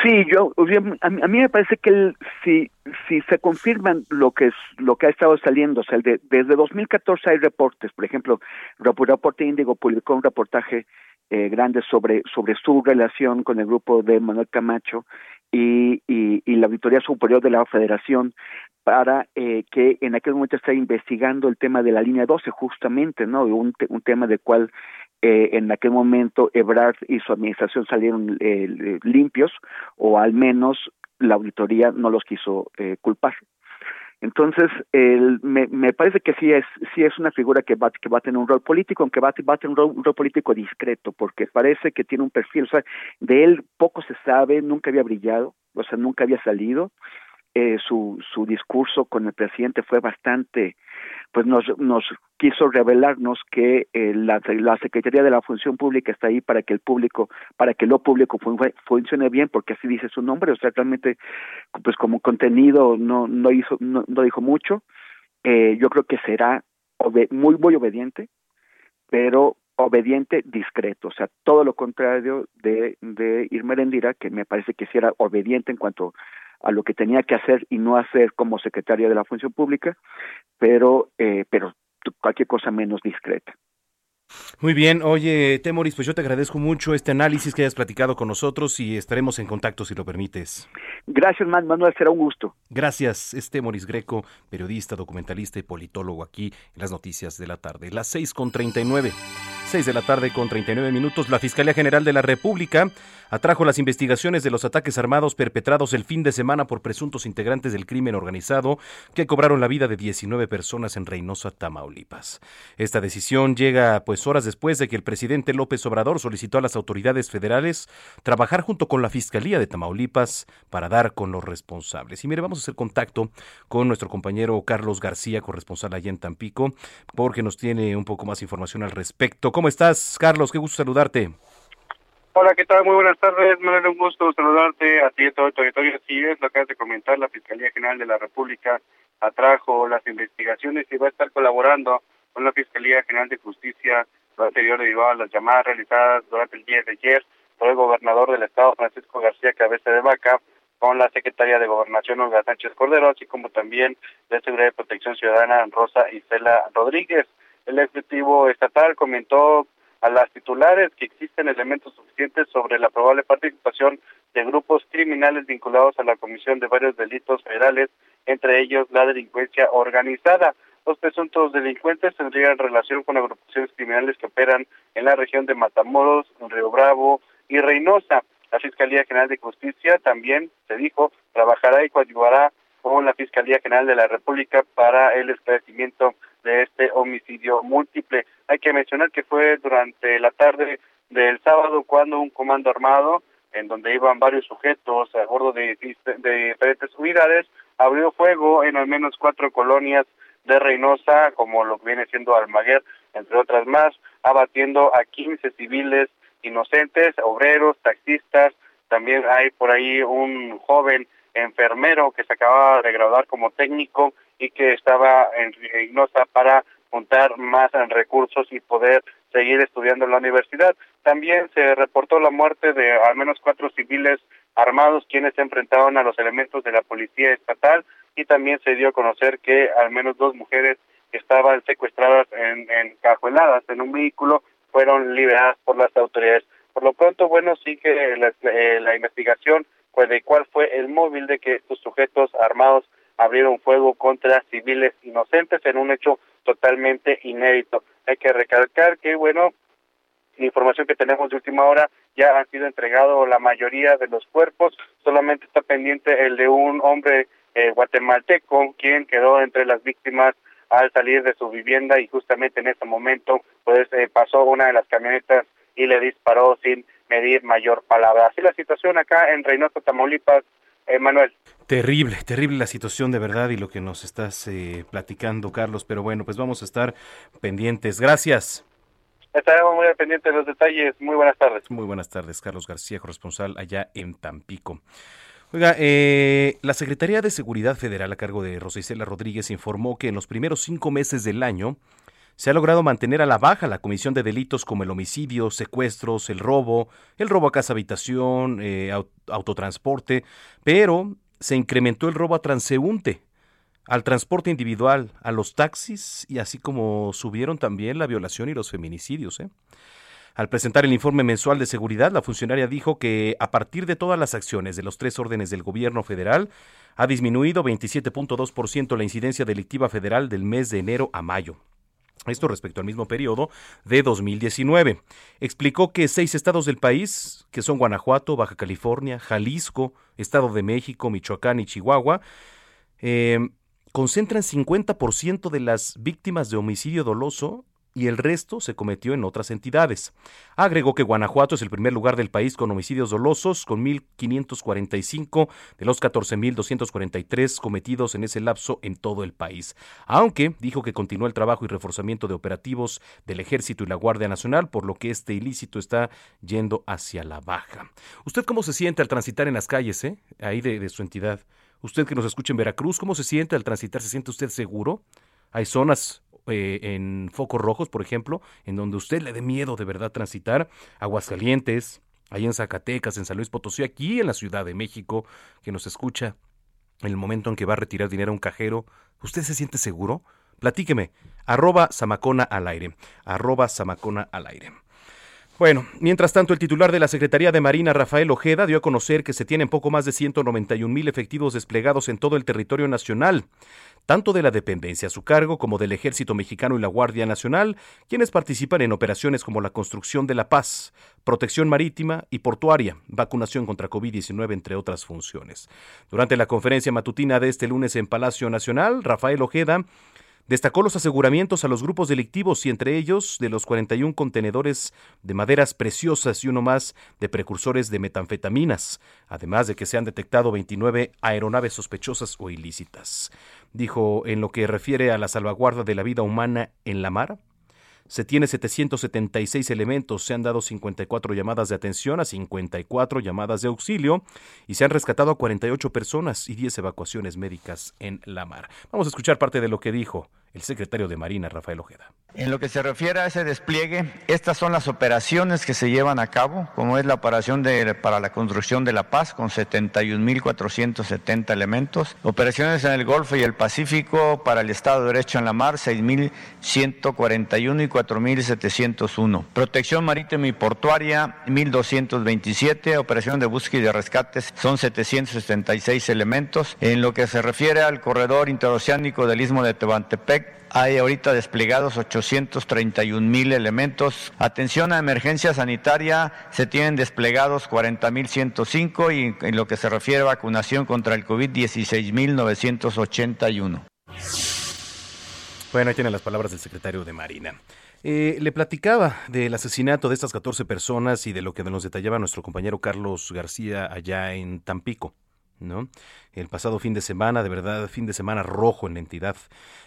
Sí, yo a mí, me parece que si si se confirman lo que es lo que ha estado saliendo, o sea, de, desde 2014 hay reportes, por ejemplo, Reporte Índigo publicó un reportaje eh, grande sobre sobre su relación con el grupo de Manuel Camacho y, y, y la Auditoría Superior de la Federación para eh, que en aquel momento está investigando el tema de la línea 12 justamente, ¿no? Un, un tema del cual eh, en aquel momento Ebrard y su administración salieron eh, limpios o al menos la auditoría no los quiso eh, culpar. Entonces, el, me, me parece que sí es sí es una figura que va, que va a tener un rol político, aunque va, va a tener un rol, político discreto, porque parece que tiene un perfil, o sea, de él poco se sabe, nunca había brillado, o sea, nunca había salido, eh, su, su discurso con el presidente fue bastante, pues nos, nos quiso revelarnos que eh, la, Secretaría de la Función Pública está ahí para que el público, para que lo público funcione bien, porque así dice su nombre, o sea, realmente, pues como contenido no, no hizo, no, dijo mucho, eh, yo creo que será muy, muy obediente, pero obediente discreto, o sea, todo lo contrario de, de Irmerendira, que me parece que sí era obediente en cuanto a lo que tenía que hacer y no hacer como secretaria de la función pública, pero, eh, pero cualquier cosa menos discreta. Muy bien, oye Temoris, pues yo te agradezco mucho este análisis que hayas platicado con nosotros y estaremos en contacto si lo permites. Gracias, Manuel, será un gusto. Gracias, es Temoris Greco, periodista, documentalista y politólogo aquí en las noticias de la tarde, las seis con treinta y nueve. 6 de la tarde con 39 minutos, la Fiscalía General de la República atrajo las investigaciones de los ataques armados perpetrados el fin de semana por presuntos integrantes del crimen organizado que cobraron la vida de 19 personas en Reynosa, Tamaulipas. Esta decisión llega pues horas después de que el presidente López Obrador solicitó a las autoridades federales trabajar junto con la Fiscalía de Tamaulipas para dar con los responsables. Y mire, vamos a hacer contacto con nuestro compañero Carlos García, corresponsal allá en Tampico, porque nos tiene un poco más información al respecto. ¿Cómo estás, Carlos? Qué gusto saludarte. Hola, ¿qué tal? Muy buenas tardes. Da un gusto saludarte a ti y a todo el territorio. Así es, lo acabas de comentar, la Fiscalía General de la República atrajo las investigaciones y va a estar colaborando con la Fiscalía General de Justicia, lo anterior derivado a las llamadas realizadas durante el día de ayer por el gobernador del estado, Francisco García Cabeza de Vaca, con la secretaria de Gobernación, Olga Sánchez Cordero, así como también de Seguridad y Protección Ciudadana, Rosa Isela Rodríguez. El Ejecutivo Estatal comentó a las titulares que existen elementos suficientes sobre la probable participación de grupos criminales vinculados a la comisión de varios delitos federales, entre ellos la delincuencia organizada. Los presuntos delincuentes tendrían relación con agrupaciones criminales que operan en la región de Matamoros, Río Bravo y Reynosa. La Fiscalía General de Justicia también, se dijo, trabajará y coadyuvará con la Fiscalía General de la República para el esclarecimiento de este homicidio múltiple. Hay que mencionar que fue durante la tarde del sábado cuando un comando armado, en donde iban varios sujetos a bordo de, de diferentes unidades, abrió fuego en al menos cuatro colonias de Reynosa, como lo que viene siendo Almaguer, entre otras más, abatiendo a 15 civiles inocentes, obreros, taxistas, también hay por ahí un joven enfermero que se acababa de graduar como técnico y que estaba en Reynosa para juntar más recursos y poder seguir estudiando en la universidad. También se reportó la muerte de al menos cuatro civiles armados quienes se enfrentaron a los elementos de la policía estatal y también se dio a conocer que al menos dos mujeres que estaban secuestradas en, en cajueladas en un vehículo fueron liberadas por las autoridades. Por lo pronto, bueno, sí que la, eh, la investigación pues, de cuál fue el móvil de que estos sujetos armados abrieron fuego contra civiles inocentes en un hecho totalmente inédito. Hay que recalcar que, bueno, la información que tenemos de última hora ya han sido entregados la mayoría de los cuerpos, solamente está pendiente el de un hombre eh, guatemalteco, quien quedó entre las víctimas al salir de su vivienda y justamente en ese momento pues eh, pasó una de las camionetas y le disparó sin medir mayor palabra. Así la situación acá en Reynosa, Tamaulipas, Manuel. Terrible, terrible la situación de verdad y lo que nos estás eh, platicando, Carlos. Pero bueno, pues vamos a estar pendientes. Gracias. Estaremos muy pendientes de los detalles. Muy buenas tardes. Muy buenas tardes, Carlos García, corresponsal allá en Tampico. Oiga, eh, la Secretaría de Seguridad Federal a cargo de Rosicela Rodríguez informó que en los primeros cinco meses del año se ha logrado mantener a la baja la comisión de delitos como el homicidio, secuestros, el robo, el robo a casa habitación, eh, autotransporte, pero se incrementó el robo a transeúnte, al transporte individual, a los taxis y así como subieron también la violación y los feminicidios. ¿eh? Al presentar el informe mensual de seguridad, la funcionaria dijo que a partir de todas las acciones de los tres órdenes del gobierno federal, ha disminuido 27.2% la incidencia delictiva federal del mes de enero a mayo. Esto respecto al mismo periodo de 2019. Explicó que seis estados del país, que son Guanajuato, Baja California, Jalisco, Estado de México, Michoacán y Chihuahua, eh, concentran 50% de las víctimas de homicidio doloso y el resto se cometió en otras entidades. Agregó que Guanajuato es el primer lugar del país con homicidios dolosos, con 1.545 de los 14.243 cometidos en ese lapso en todo el país. Aunque dijo que continúa el trabajo y reforzamiento de operativos del Ejército y la Guardia Nacional, por lo que este ilícito está yendo hacia la baja. ¿Usted cómo se siente al transitar en las calles, eh? ahí de, de su entidad? Usted que nos escucha en Veracruz, ¿cómo se siente al transitar? ¿Se siente usted seguro? Hay zonas eh, en focos rojos, por ejemplo, en donde usted le dé miedo de verdad transitar, Aguascalientes, ahí en Zacatecas, en San Luis Potosí, aquí en la Ciudad de México, que nos escucha, en el momento en que va a retirar dinero a un cajero, ¿usted se siente seguro? Platíqueme, arroba Samacona al aire, arroba Samacona al aire. Bueno, mientras tanto, el titular de la Secretaría de Marina, Rafael Ojeda, dio a conocer que se tienen poco más de 191 mil efectivos desplegados en todo el territorio nacional, tanto de la dependencia a su cargo como del Ejército Mexicano y la Guardia Nacional, quienes participan en operaciones como la construcción de la paz, protección marítima y portuaria, vacunación contra COVID-19, entre otras funciones. Durante la conferencia matutina de este lunes en Palacio Nacional, Rafael Ojeda Destacó los aseguramientos a los grupos delictivos y entre ellos de los 41 contenedores de maderas preciosas y uno más de precursores de metanfetaminas, además de que se han detectado 29 aeronaves sospechosas o ilícitas. Dijo en lo que refiere a la salvaguarda de la vida humana en la mar, se tiene 776 elementos, se han dado 54 llamadas de atención a 54 llamadas de auxilio y se han rescatado a 48 personas y 10 evacuaciones médicas en la mar. Vamos a escuchar parte de lo que dijo el secretario de Marina, Rafael Ojeda. En lo que se refiere a ese despliegue, estas son las operaciones que se llevan a cabo, como es la operación para la construcción de la paz con 71.470 elementos, operaciones en el Golfo y el Pacífico para el Estado de Derecho en la mar, 6.141 y 4.701, protección marítima y portuaria, 1.227, operación de búsqueda y de rescates, son 776 elementos. En lo que se refiere al corredor interoceánico del Istmo de Tehuantepec, hay ahorita desplegados 831 mil elementos. Atención a emergencia sanitaria, se tienen desplegados 40 mil 105 y en lo que se refiere a vacunación contra el COVID, 16 mil 981. Bueno, ahí tienen las palabras del secretario de Marina. Eh, le platicaba del asesinato de estas 14 personas y de lo que nos detallaba nuestro compañero Carlos García allá en Tampico. ¿No? El pasado fin de semana, de verdad, fin de semana rojo en la entidad.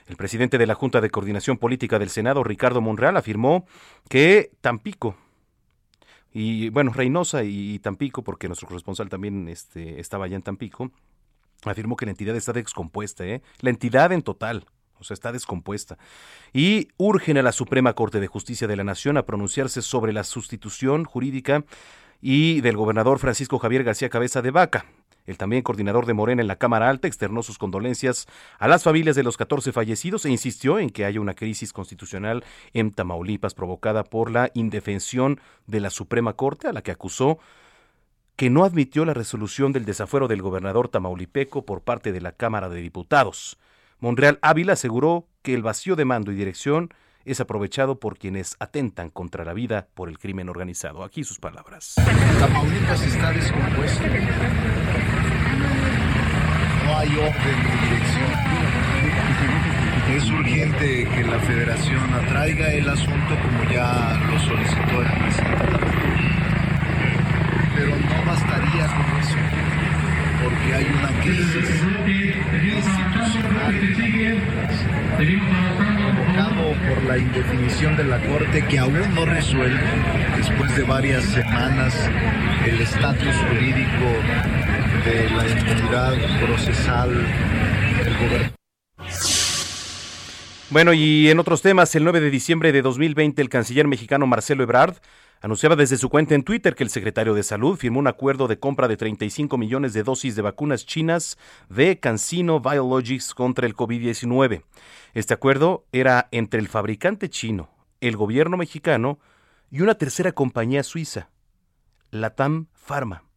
El presidente de la Junta de Coordinación Política del Senado, Ricardo Monreal, afirmó que Tampico, y bueno, Reynosa y Tampico, porque nuestro corresponsal también este, estaba allá en Tampico, afirmó que la entidad está descompuesta, ¿eh? La entidad en total, o sea, está descompuesta. Y urgen a la Suprema Corte de Justicia de la Nación a pronunciarse sobre la sustitución jurídica y del gobernador Francisco Javier García Cabeza de Vaca. El también coordinador de Morena en la Cámara Alta externó sus condolencias a las familias de los 14 fallecidos e insistió en que haya una crisis constitucional en Tamaulipas provocada por la indefensión de la Suprema Corte, a la que acusó que no admitió la resolución del desafuero del gobernador tamaulipeco por parte de la Cámara de Diputados. Monreal Ávila aseguró que el vacío de mando y dirección es aprovechado por quienes atentan contra la vida por el crimen organizado. Aquí sus palabras. Tamaulipas está descompuesto no hay orden de dirección. Es urgente que la federación atraiga el asunto como ya lo solicitó el presidente Pero no bastaría con eso, porque hay una crisis institucional provocado por la indefinición de la Corte que aún no resuelve, después de varias semanas, el estatus jurídico de la inmunidad procesal del gobierno. Bueno, y en otros temas, el 9 de diciembre de 2020, el canciller mexicano Marcelo Ebrard anunciaba desde su cuenta en Twitter que el secretario de Salud firmó un acuerdo de compra de 35 millones de dosis de vacunas chinas de CanSino Biologics contra el COVID-19. Este acuerdo era entre el fabricante chino, el gobierno mexicano y una tercera compañía suiza, Latam Pharma.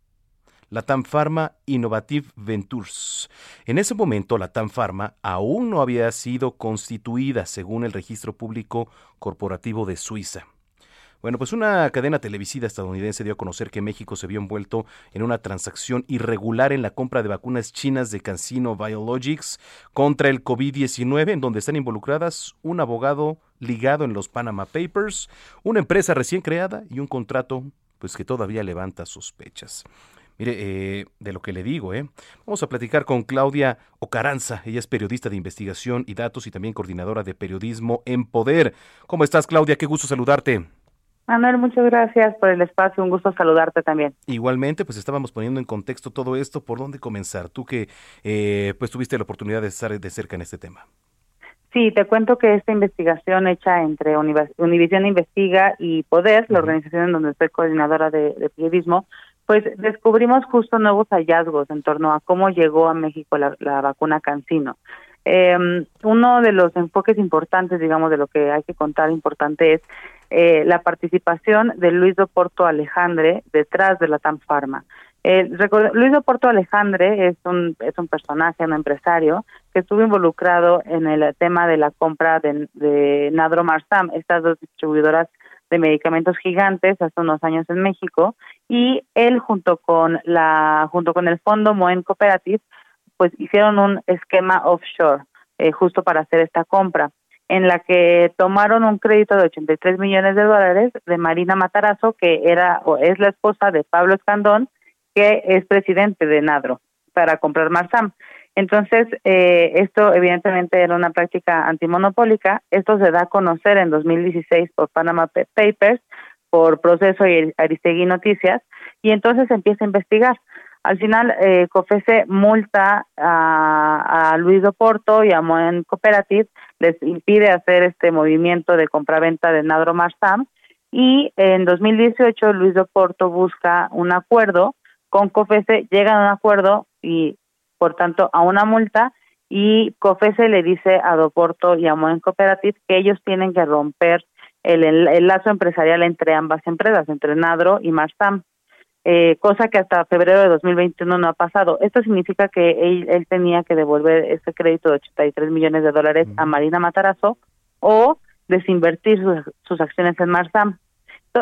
Latam Pharma Innovative Ventures. En ese momento, Latam Pharma aún no había sido constituida según el registro público corporativo de Suiza. Bueno, pues una cadena televisiva estadounidense dio a conocer que México se vio envuelto en una transacción irregular en la compra de vacunas chinas de Cancino Biologics contra el COVID-19, en donde están involucradas un abogado ligado en los Panama Papers, una empresa recién creada y un contrato pues que todavía levanta sospechas. Mire, eh, de lo que le digo, ¿eh? Vamos a platicar con Claudia Ocaranza. Ella es periodista de investigación y datos y también coordinadora de periodismo en Poder. ¿Cómo estás, Claudia? Qué gusto saludarte. Manuel, muchas gracias por el espacio. Un gusto saludarte también. Igualmente, pues estábamos poniendo en contexto todo esto. ¿Por dónde comenzar? Tú que eh, pues tuviste la oportunidad de estar de cerca en este tema. Sí, te cuento que esta investigación hecha entre Univisión Investiga y Poder, la organización en donde soy coordinadora de periodismo, pues descubrimos justo nuevos hallazgos en torno a cómo llegó a México la, vacuna Cancino. Eh, uno de los enfoques importantes, digamos, de lo que hay que contar importante es eh, la participación de Luis Porto Alejandre detrás de la TAM Pharma. Eh, Luis Porto Alejandre es un, es un personaje, un empresario que estuvo involucrado en el tema de la compra de, de Nadro Marsam, estas dos distribuidoras de medicamentos gigantes hace unos años en México y él junto con la junto con el fondo Moen Cooperative pues hicieron un esquema offshore eh, justo para hacer esta compra en la que tomaron un crédito de 83 millones de dólares de Marina Matarazo que era o es la esposa de Pablo Escandón que es presidente de Nadro para comprar Marsam Entonces, eh, esto evidentemente era una práctica antimonopólica. Esto se da a conocer en 2016 por Panama Papers, por Proceso y Aristegui Noticias, y entonces empieza a investigar. Al final, eh, COFESE multa a, a Luis Oporto y a Moen Cooperative, les impide hacer este movimiento de compraventa de Nadro Marsam, y en 2018 Luis Oporto busca un acuerdo con COFESE, llegan a un acuerdo y por tanto a una multa y COFESE le dice a Doporto y a Moen Cooperative que ellos tienen que romper el, el, lazo empresarial entre ambas empresas, entre Nadro y Marsam, eh, cosa que hasta febrero de 2021 no ha pasado. Esto significa que él, tenía que devolver ese crédito de 83 millones de dólares a Marina Matarazo o desinvertir sus, sus acciones en Marsam.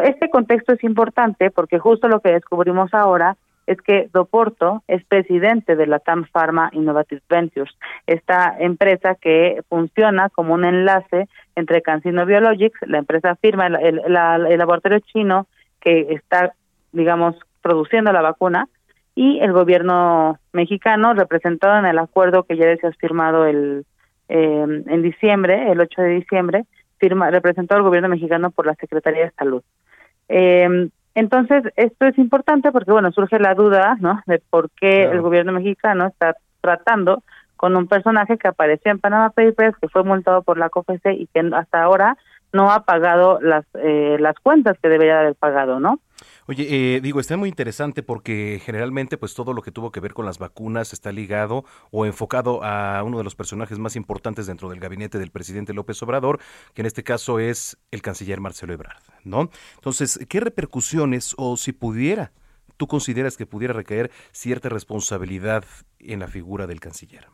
Este contexto es importante porque justo lo que descubrimos ahora es que Doporto es presidente de la TAM Pharma Innovative Ventures, esta empresa que funciona como un enlace entre CanSino Biologics, la empresa firma, el, laboratorio chino que está, digamos, produciendo la vacuna, y el gobierno mexicano, representado en el acuerdo que ya ha firmado el, eh, en diciembre, el 8 de diciembre, firma, representó al gobierno mexicano por la Secretaría de Salud. Eh, entonces, esto es importante porque, bueno, surge la duda, ¿no?, de por qué el gobierno mexicano está tratando con un personaje que apareció en Panama Papers, que fue multado por la COFEC y que hasta ahora no ha pagado las eh, las cuentas que debería haber pagado, ¿no? Oye, eh, digo, está muy interesante porque generalmente pues todo lo que tuvo que ver con las vacunas está ligado o enfocado a uno de los personajes más importantes dentro del gabinete del presidente López Obrador, que en este caso es el canciller Marcelo Ebrard, ¿no? Entonces, ¿qué repercusiones o si pudiera, tú consideras que pudiera recaer cierta responsabilidad en la figura del canciller?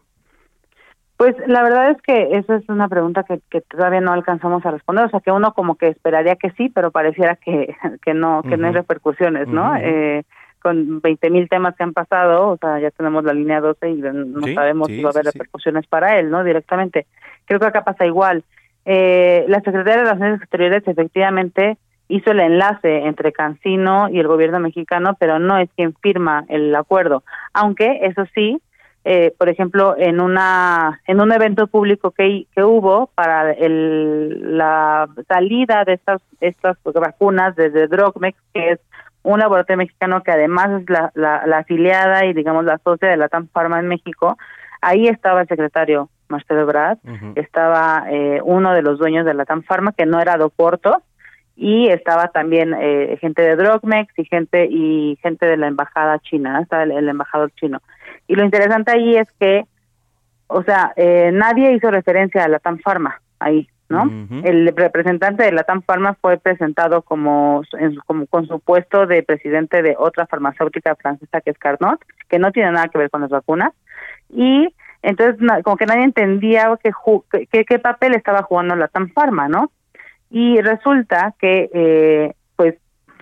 Pues la verdad es que esa es una pregunta que, que, todavía no alcanzamos a responder, o sea que uno como que esperaría que sí, pero pareciera que, *laughs* que no, que no hay repercusiones, ¿no? eh, con 20 mil temas que han pasado, o sea, ya tenemos la línea 12 y no sabemos si va a haber repercusiones para él, ¿no? Directamente. Creo que acá pasa igual. Eh, la Secretaría de Relaciones Exteriores efectivamente hizo el enlace entre Cancino y el gobierno mexicano, pero no es quien firma el acuerdo. Aunque, eso sí, eh, por ejemplo, en una en un evento público que, que hubo para el, la salida de estas estas vacunas desde Drogmex, que es un laboratorio mexicano que además es la, la, afiliada y digamos la socia de la TAM Pharma en México, ahí estaba el secretario Marcelo Brad, estaba eh, uno de los dueños de la TAM Pharma, que no era Doporto, y estaba también eh, gente de Drogmex y gente y gente de la embajada china, estaba el embajador chino. Y lo interesante ahí es que, o sea, eh, nadie hizo referencia a la TAM Pharma ahí, ¿no? El representante de la TAM Pharma fue presentado como, como con su puesto de presidente de otra farmacéutica francesa que es Carnot, que no tiene nada que ver con las vacunas. Y entonces, como que nadie entendía que, qué papel estaba jugando la TAM Pharma, ¿no? Y resulta que eh,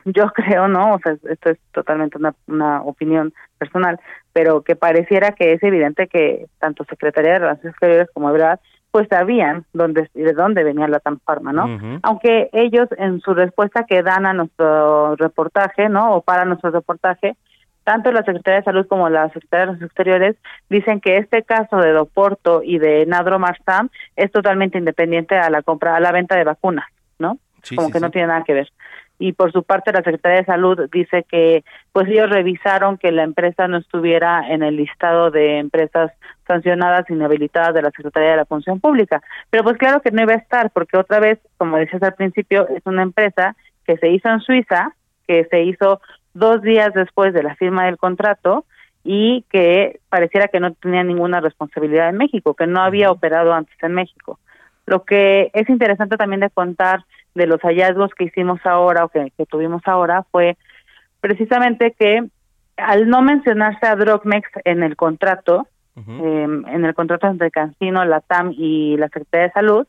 *laughs* yo creo, ¿no? O sea, esto es totalmente una, una opinión personal, pero que pareciera que es evidente que tanto Secretaría de Relaciones Exteriores como verdad pues sabían dónde, de dónde venía la TAM ¿no? Aunque ellos en su respuesta que dan a nuestro reportaje, ¿no? O para nuestro reportaje, tanto la Secretaría de Salud como la Secretaría de Relaciones Exteriores dicen que este caso de Doporto y de Nadro Marsam es totalmente independiente a la compra, a la venta de vacunas, ¿no? como que no tiene nada que ver y por su parte la Secretaría de Salud dice que pues ellos revisaron que la empresa no estuviera en el listado de empresas sancionadas inhabilitadas de la Secretaría de la Función Pública. Pero pues claro que no iba a estar porque otra vez, como decías al principio, es una empresa que se hizo en Suiza, que se hizo dos días después de la firma del contrato y que pareciera que no tenía ninguna responsabilidad en México, que no había operado antes en México. Lo que es interesante también de contar de los hallazgos que hicimos ahora o que, tuvimos ahora fue precisamente que al no mencionarse a Drogmex en el contrato, em, en el contrato entre Cancino, la TAM y la Secretaría de Salud,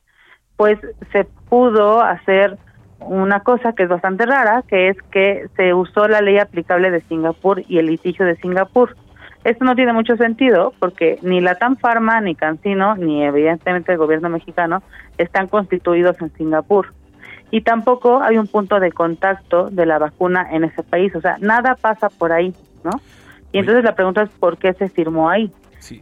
pues se pudo hacer una cosa que es bastante rara, que es que se usó la ley aplicable de Singapur y el litigio de Singapur. Esto no tiene mucho sentido porque ni la TAM Pharma, ni Cancino, ni evidentemente el gobierno mexicano están constituidos en Singapur y tampoco hay un punto de contacto de la vacuna en ese país, o sea, nada pasa por ahí, ¿no? Y entonces la pregunta es por qué se firmó ahí.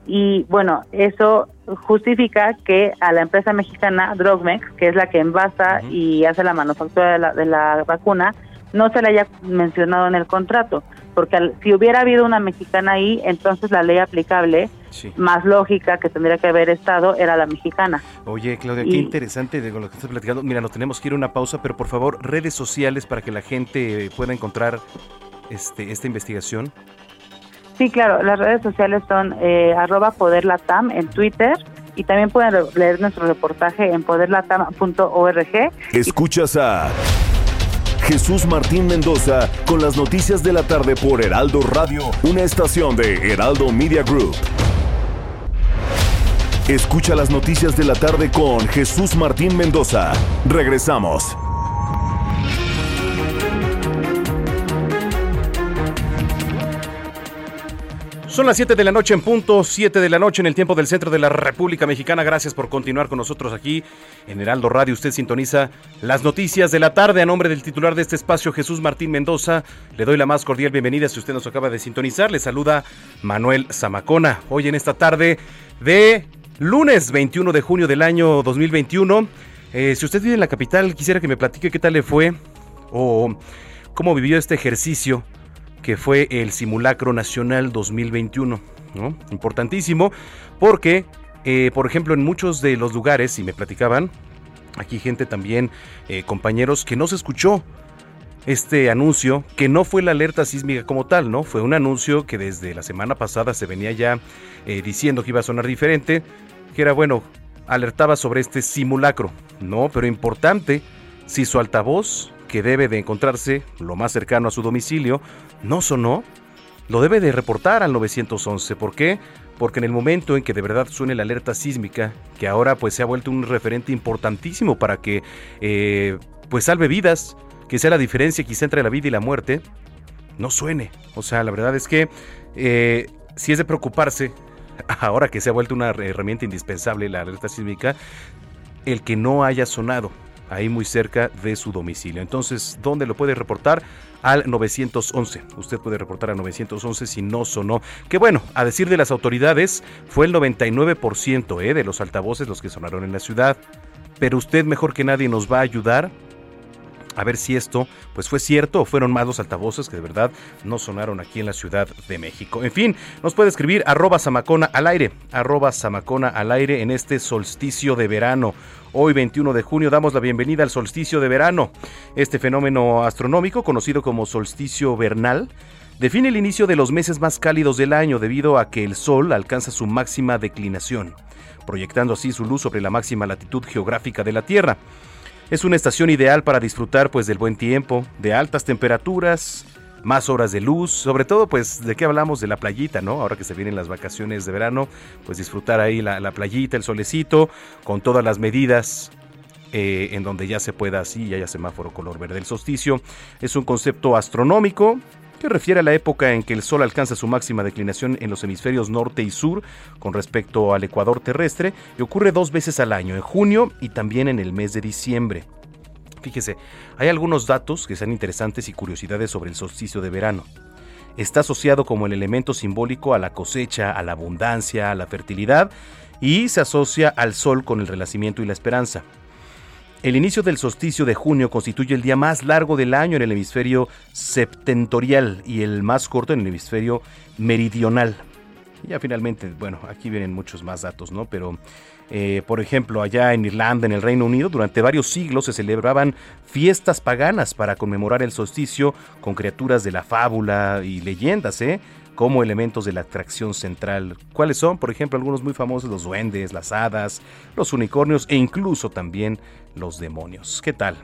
Y bueno, eso justifica que a la empresa mexicana Drogmex, que es la que envasa y hace la manufactura de la, de la vacuna, no se le haya mencionado en el contrato, porque si hubiera habido una mexicana ahí, entonces la ley aplicable más lógica que tendría que haber estado era la mexicana. Oye, Claudia, qué interesante de lo que estás platicando. Mira, nos tenemos que ir a una pausa, pero por favor, redes sociales para que la gente pueda encontrar este, esta investigación. Sí, claro, las redes sociales son eh, arroba poderlatam en Twitter y también pueden leer nuestro reportaje en poderlatam.org. Escuchas a Jesús Martín Mendoza con las noticias de la tarde por Heraldo Radio, una estación de Heraldo Media Group. Escucha las noticias de la tarde con Jesús Martín Mendoza. Regresamos. Son las 7 de la noche en punto, 7 de la noche en el tiempo del centro de la República Mexicana. Gracias por continuar con nosotros aquí en Heraldo Radio. Usted sintoniza las noticias de la tarde a nombre del titular de este espacio, Jesús Martín Mendoza. Le doy la más cordial bienvenida si usted nos acaba de sintonizar. Le saluda Manuel Zamacona. Hoy en esta tarde de lunes 21 de junio del año 2021. Eh, si usted vive en la capital, quisiera que me platique qué tal le fue o cómo vivió este ejercicio que fue el Simulacro Nacional 2021. ¿no? Importantísimo porque, eh, por ejemplo, en muchos de los lugares, y me platicaban, aquí gente también, eh, compañeros, que no se escuchó este anuncio, que no fue la alerta sísmica como tal, ¿no? Fue un anuncio que desde la semana pasada se venía ya eh, diciendo que iba a sonar diferente, que era, bueno, alertaba sobre este simulacro, ¿no? Pero importante, si su altavoz que debe de encontrarse lo más cercano a su domicilio no sonó, lo debe de reportar al 911. ¿Por qué? Porque en el momento en que de verdad suene la alerta sísmica, que ahora pues se ha vuelto un referente importantísimo para que eh, pues salve vidas, sea la diferencia quizá entre la vida y la muerte, no suene. O sea, la verdad es que eh, si es de preocuparse, *laughs* ahora que se ha vuelto una herramienta indispensable la alerta sísmica, el que no haya sonado ahí muy cerca de su domicilio. Entonces, ¿dónde lo puede reportar? Al 911. Usted puede reportar al 911 si no sonó. Que bueno, a decir de las autoridades, fue el 99% eh, de los altavoces los que sonaron en la ciudad. Pero usted mejor que nadie nos va a ayudar a ver si esto pues fue cierto o fueron más los altavoces que de verdad no sonaron aquí en la Ciudad de México. En fin, nos puede escribir arroba samacona al aire, arroba samacona al aire en este solsticio de verano. Hoy 21 de junio damos la bienvenida al solsticio de verano. Este fenómeno astronómico, conocido como solsticio vernal, define el inicio de los meses más cálidos del año debido a que el Sol alcanza su máxima declinación, proyectando así su luz sobre la máxima latitud geográfica de la Tierra. Es una estación ideal para disfrutar pues del buen tiempo, de altas temperaturas, más horas de luz, sobre todo pues de qué hablamos de la playita, ¿no? Ahora que se vienen las vacaciones de verano, pues disfrutar ahí la, playita, el solecito, con todas las medidas eh, en donde ya se pueda así, ya haya semáforo color verde. El solsticio es un concepto astronómico que refiere a la época en que el Sol alcanza su máxima declinación en los hemisferios norte y sur con respecto al ecuador terrestre y ocurre dos veces al año, en junio y también en el mes de diciembre. Fíjese, hay algunos datos que sean interesantes y curiosidades sobre el solsticio de verano. Está asociado como el elemento simbólico a la cosecha, a la abundancia, a la fertilidad y se asocia al sol con el renacimiento y la esperanza. El inicio del solsticio de junio constituye el día más largo del año en el hemisferio septentorial y el más corto en el hemisferio meridional. Y ya finalmente, bueno, aquí vienen muchos más datos, ¿no? Pero eh, por ejemplo, allá en Irlanda, en el Reino Unido, durante varios siglos se celebraban fiestas paganas para conmemorar el solsticio con criaturas de la fábula y leyendas, ¿eh? Como elementos de la atracción central. ¿Cuáles son? Por ejemplo, algunos muy famosos, los duendes, las hadas, los unicornios e incluso también los demonios. ¿Qué tal?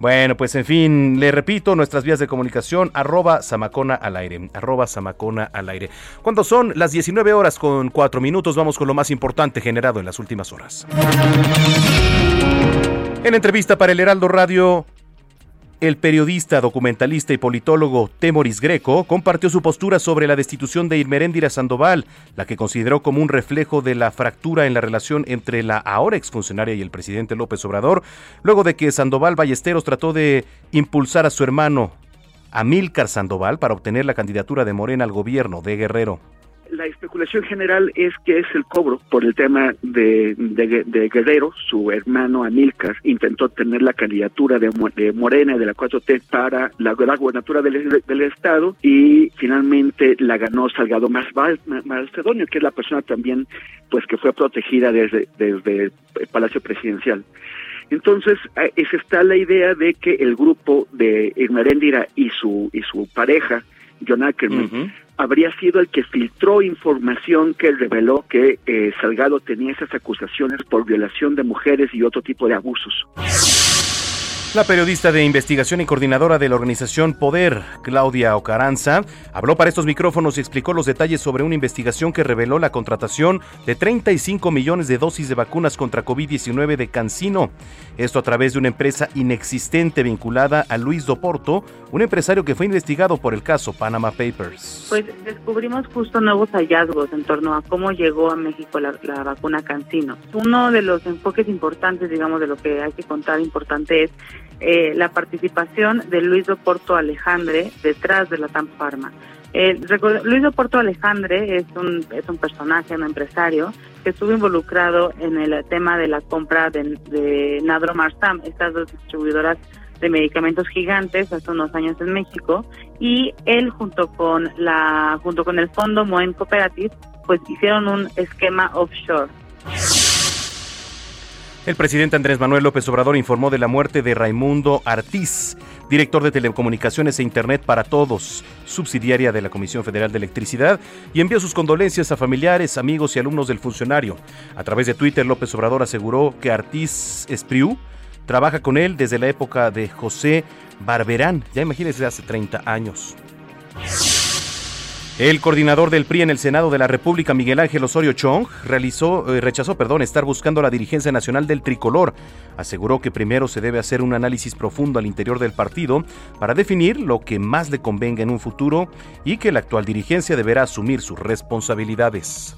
Bueno, pues en fin, le repito, nuestras vías de comunicación, arroba Samacona al aire. Cuando son las 19 horas con 4 minutos, vamos con lo más importante generado en las últimas horas. En entrevista para el Heraldo Radio, el periodista, documentalista y politólogo Temoris Greco compartió su postura sobre la destitución de Irmeréndira Sandoval, la que consideró como un reflejo de la fractura en la relación entre la ahora exfuncionaria y el presidente López Obrador, luego de que Sandoval Ballesteros trató de impulsar a su hermano Amílcar Sandoval para obtener la candidatura de Morena al gobierno de Guerrero. La especulación general es que es el cobro por el tema de, de, Guerrero, su hermano Amílcar intentó tener la candidatura de, Morena de la 4T para la, la gobernatura del, estado y finalmente la ganó Salgado Macedonio, que es la persona también pues que fue protegida desde, desde el Palacio Presidencial. Entonces, esa está la idea de que el grupo de Irmerendira y su, y su pareja, John Ackerman, habría sido el que filtró información que reveló que eh, Salgado tenía esas acusaciones por violación de mujeres y otro tipo de abusos. La periodista de investigación y coordinadora de la organización Poder, Claudia Ocaranza, habló para estos micrófonos y explicó los detalles sobre una investigación que reveló la contratación de 35 millones de dosis de vacunas contra COVID-19 de Cancino. Esto a través de una empresa inexistente vinculada a Luis Doporto, un empresario que fue investigado por el caso Panama Papers. Pues descubrimos justo nuevos hallazgos en torno a cómo llegó a México la, la vacuna Cancino. Uno de los enfoques importantes, digamos, de lo que hay que contar importante es eh, la participación de Luis Porto Alejandre detrás de la TAM Pharma. Eh, Luis Porto Alejandre es un, es un personaje, un empresario que estuvo involucrado en el tema de la compra de, de Nadromarsam, estas dos distribuidoras de medicamentos gigantes hace unos años en México y él junto con la junto con el fondo Moen Cooperative pues hicieron un esquema offshore. El presidente Andrés Manuel López Obrador informó de la muerte de Raimundo Artiz, director de Telecomunicaciones e Internet para Todos, subsidiaria de la Comisión Federal de Electricidad, y envió sus condolencias a familiares, amigos y alumnos del funcionario. A través de Twitter, López Obrador aseguró que Artiz Espriu trabaja con él desde la época de José Barberán, ya imagínense hace 30 años. El coordinador del PRI en el Senado de la República, Miguel Ángel Osorio Chong, realizó, eh, rechazó perdón, estar buscando la dirigencia nacional del tricolor. Aseguró que primero se debe hacer un análisis profundo al interior del partido para definir lo que más le convenga en un futuro y que la actual dirigencia deberá asumir sus responsabilidades.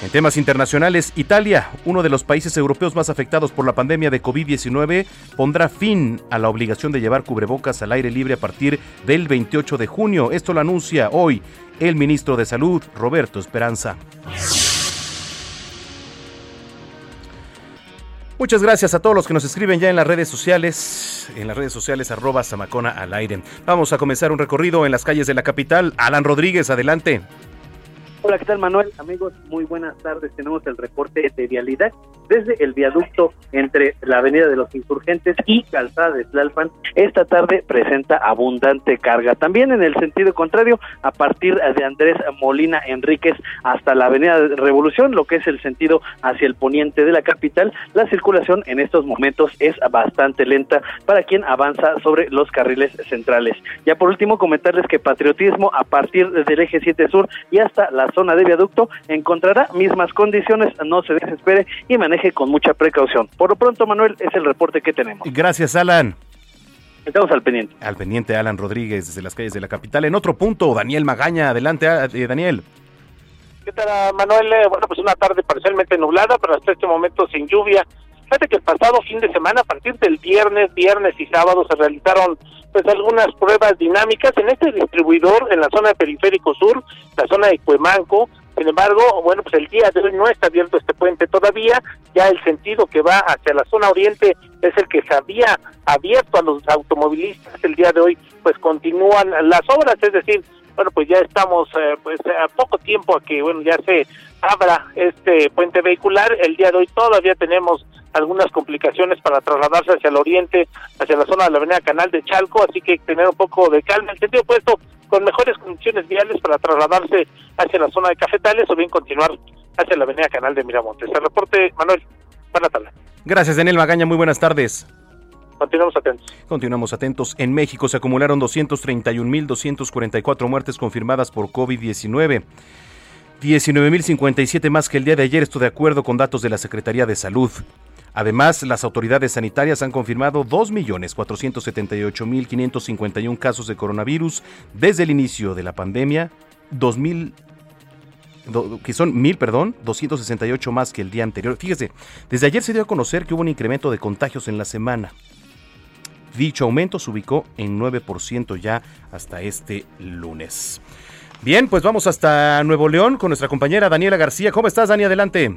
En temas internacionales, Italia, uno de los países europeos más afectados por la pandemia de COVID-19, pondrá fin a la obligación de llevar cubrebocas al aire libre a partir del 28 de junio. Esto lo anuncia hoy el ministro de Salud, Roberto Esperanza. Muchas gracias a todos los que nos escriben ya en las redes sociales, en las redes sociales arroba Samacona al aire. Vamos a comenzar un recorrido en las calles de la capital. Alan Rodríguez, adelante. Hola, ¿qué tal Manuel? Amigos, muy buenas tardes. Tenemos el reporte de vialidad desde el viaducto entre la Avenida de los Insurgentes y Calzada de Tlalpan. Esta tarde presenta abundante carga. También en el sentido contrario, a partir de Andrés Molina Enríquez hasta la Avenida de Revolución, lo que es el sentido hacia el poniente de la capital, la circulación en estos momentos es bastante lenta para quien avanza sobre los carriles centrales. Ya por último, comentarles que patriotismo a partir del eje 7 sur y hasta la zona de viaducto encontrará mismas condiciones, no se desespere y maneje con mucha precaución. Por lo pronto, Manuel, es el reporte que tenemos. Gracias, Alan. Estamos al pendiente. Al pendiente, Alan Rodríguez, desde las calles de la capital. En otro punto, Daniel Magaña. Adelante, eh, Daniel. ¿Qué tal, Manuel? Eh, bueno, pues una tarde parcialmente nublada, pero hasta este momento sin lluvia. Fíjate que el pasado fin de semana, a partir del viernes, viernes y sábado, se realizaron pues algunas pruebas dinámicas en este distribuidor en la zona de Periférico Sur, la zona de Cuemanco. Sin embargo, bueno, pues el día de hoy no está abierto este puente todavía. Ya el sentido que va hacia la zona oriente es el que se había abierto a los automovilistas. El día de hoy, pues continúan las obras, es decir, bueno, pues ya estamos eh, pues a poco tiempo a que, bueno, ya se abra este puente vehicular. El día de hoy todavía tenemos algunas complicaciones para trasladarse hacia el oriente, hacia la zona de la avenida Canal de Chalco, así que tener un poco de calma. En sentido opuesto, con mejores condiciones viales para trasladarse hacia la zona de Cafetales o bien continuar hacia la avenida Canal de Miramontes. El reporte, Manuel. Buenas tardes. Gracias, Daniel Magaña. Muy buenas tardes. Continuamos atentos. Continuamos atentos. En México se acumularon 231.244 muertes confirmadas por COVID-19. 19.057 más que el día de ayer, esto de acuerdo con datos de la Secretaría de Salud. Además, las autoridades sanitarias han confirmado 2.478.551 casos de coronavirus desde el inicio de la pandemia, 2.000 que son mil, perdón, 268 más que el día anterior. Fíjese, desde ayer se dio a conocer que hubo un incremento de contagios en la semana. Dicho aumento se ubicó en 9% ya hasta este lunes. Bien, pues vamos hasta Nuevo León con nuestra compañera Daniela García. ¿Cómo estás, Dani? Adelante.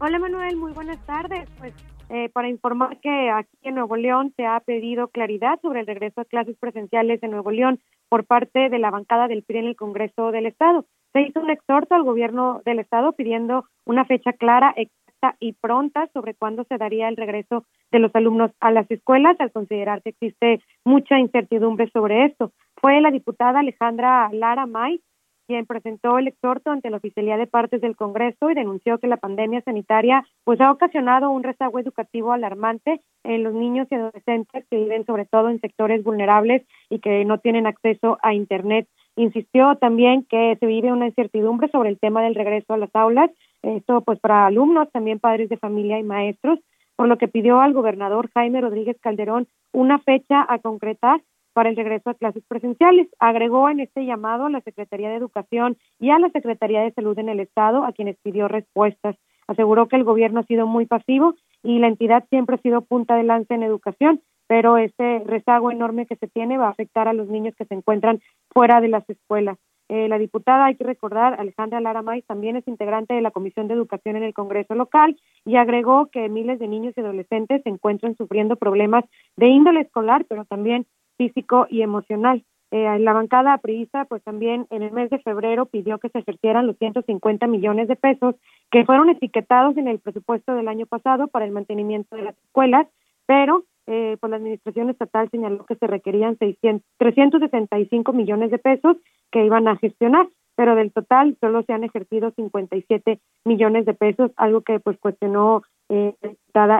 Hola, Manuel. Muy buenas tardes. Pues eh, para informar que aquí en Nuevo León se ha pedido claridad sobre el regreso a clases presenciales en Nuevo León por parte de la bancada del PRI en el Congreso del Estado. Se hizo un exhorto al gobierno del Estado pidiendo una fecha clara, exacta y pronta sobre cuándo se daría el regreso de los alumnos a las escuelas, al considerar que existe mucha incertidumbre sobre esto. Fue la diputada Alejandra Lara May quien presentó el exhorto ante la Oficialía de Partes del Congreso y denunció que la pandemia sanitaria pues ha ocasionado un rezago educativo alarmante en los niños y adolescentes que viven sobre todo en sectores vulnerables y que no tienen acceso a internet. Insistió también que se vive una incertidumbre sobre el tema del regreso a las aulas, esto pues para alumnos, también padres de familia y maestros, por lo que pidió al gobernador Jaime Rodríguez Calderón una fecha a concretar para el regreso a clases presenciales. Agregó en este llamado a la Secretaría de Educación y a la Secretaría de Salud en el Estado, a quienes pidió respuestas. Aseguró que el gobierno ha sido muy pasivo y la entidad siempre ha sido punta de lanza en educación, pero este rezago enorme que se tiene va a afectar a los niños que se encuentran fuera de las escuelas. Eh, la diputada, hay que recordar, Alejandra Lara May, también es integrante de la Comisión de Educación en el Congreso local y agregó que miles de niños y adolescentes se encuentran sufriendo problemas de índole escolar, pero también físico y emocional. Eh, la bancada priista, pues también en el mes de febrero pidió que se ejercieran los 150 millones de pesos que fueron etiquetados en el presupuesto del año pasado para el mantenimiento de las escuelas, pero eh, pues la administración estatal señaló que se requerían 600, 365 millones de pesos que iban a gestionar, pero del total solo se han ejercido 57 millones de pesos, algo que pues cuestionó eh,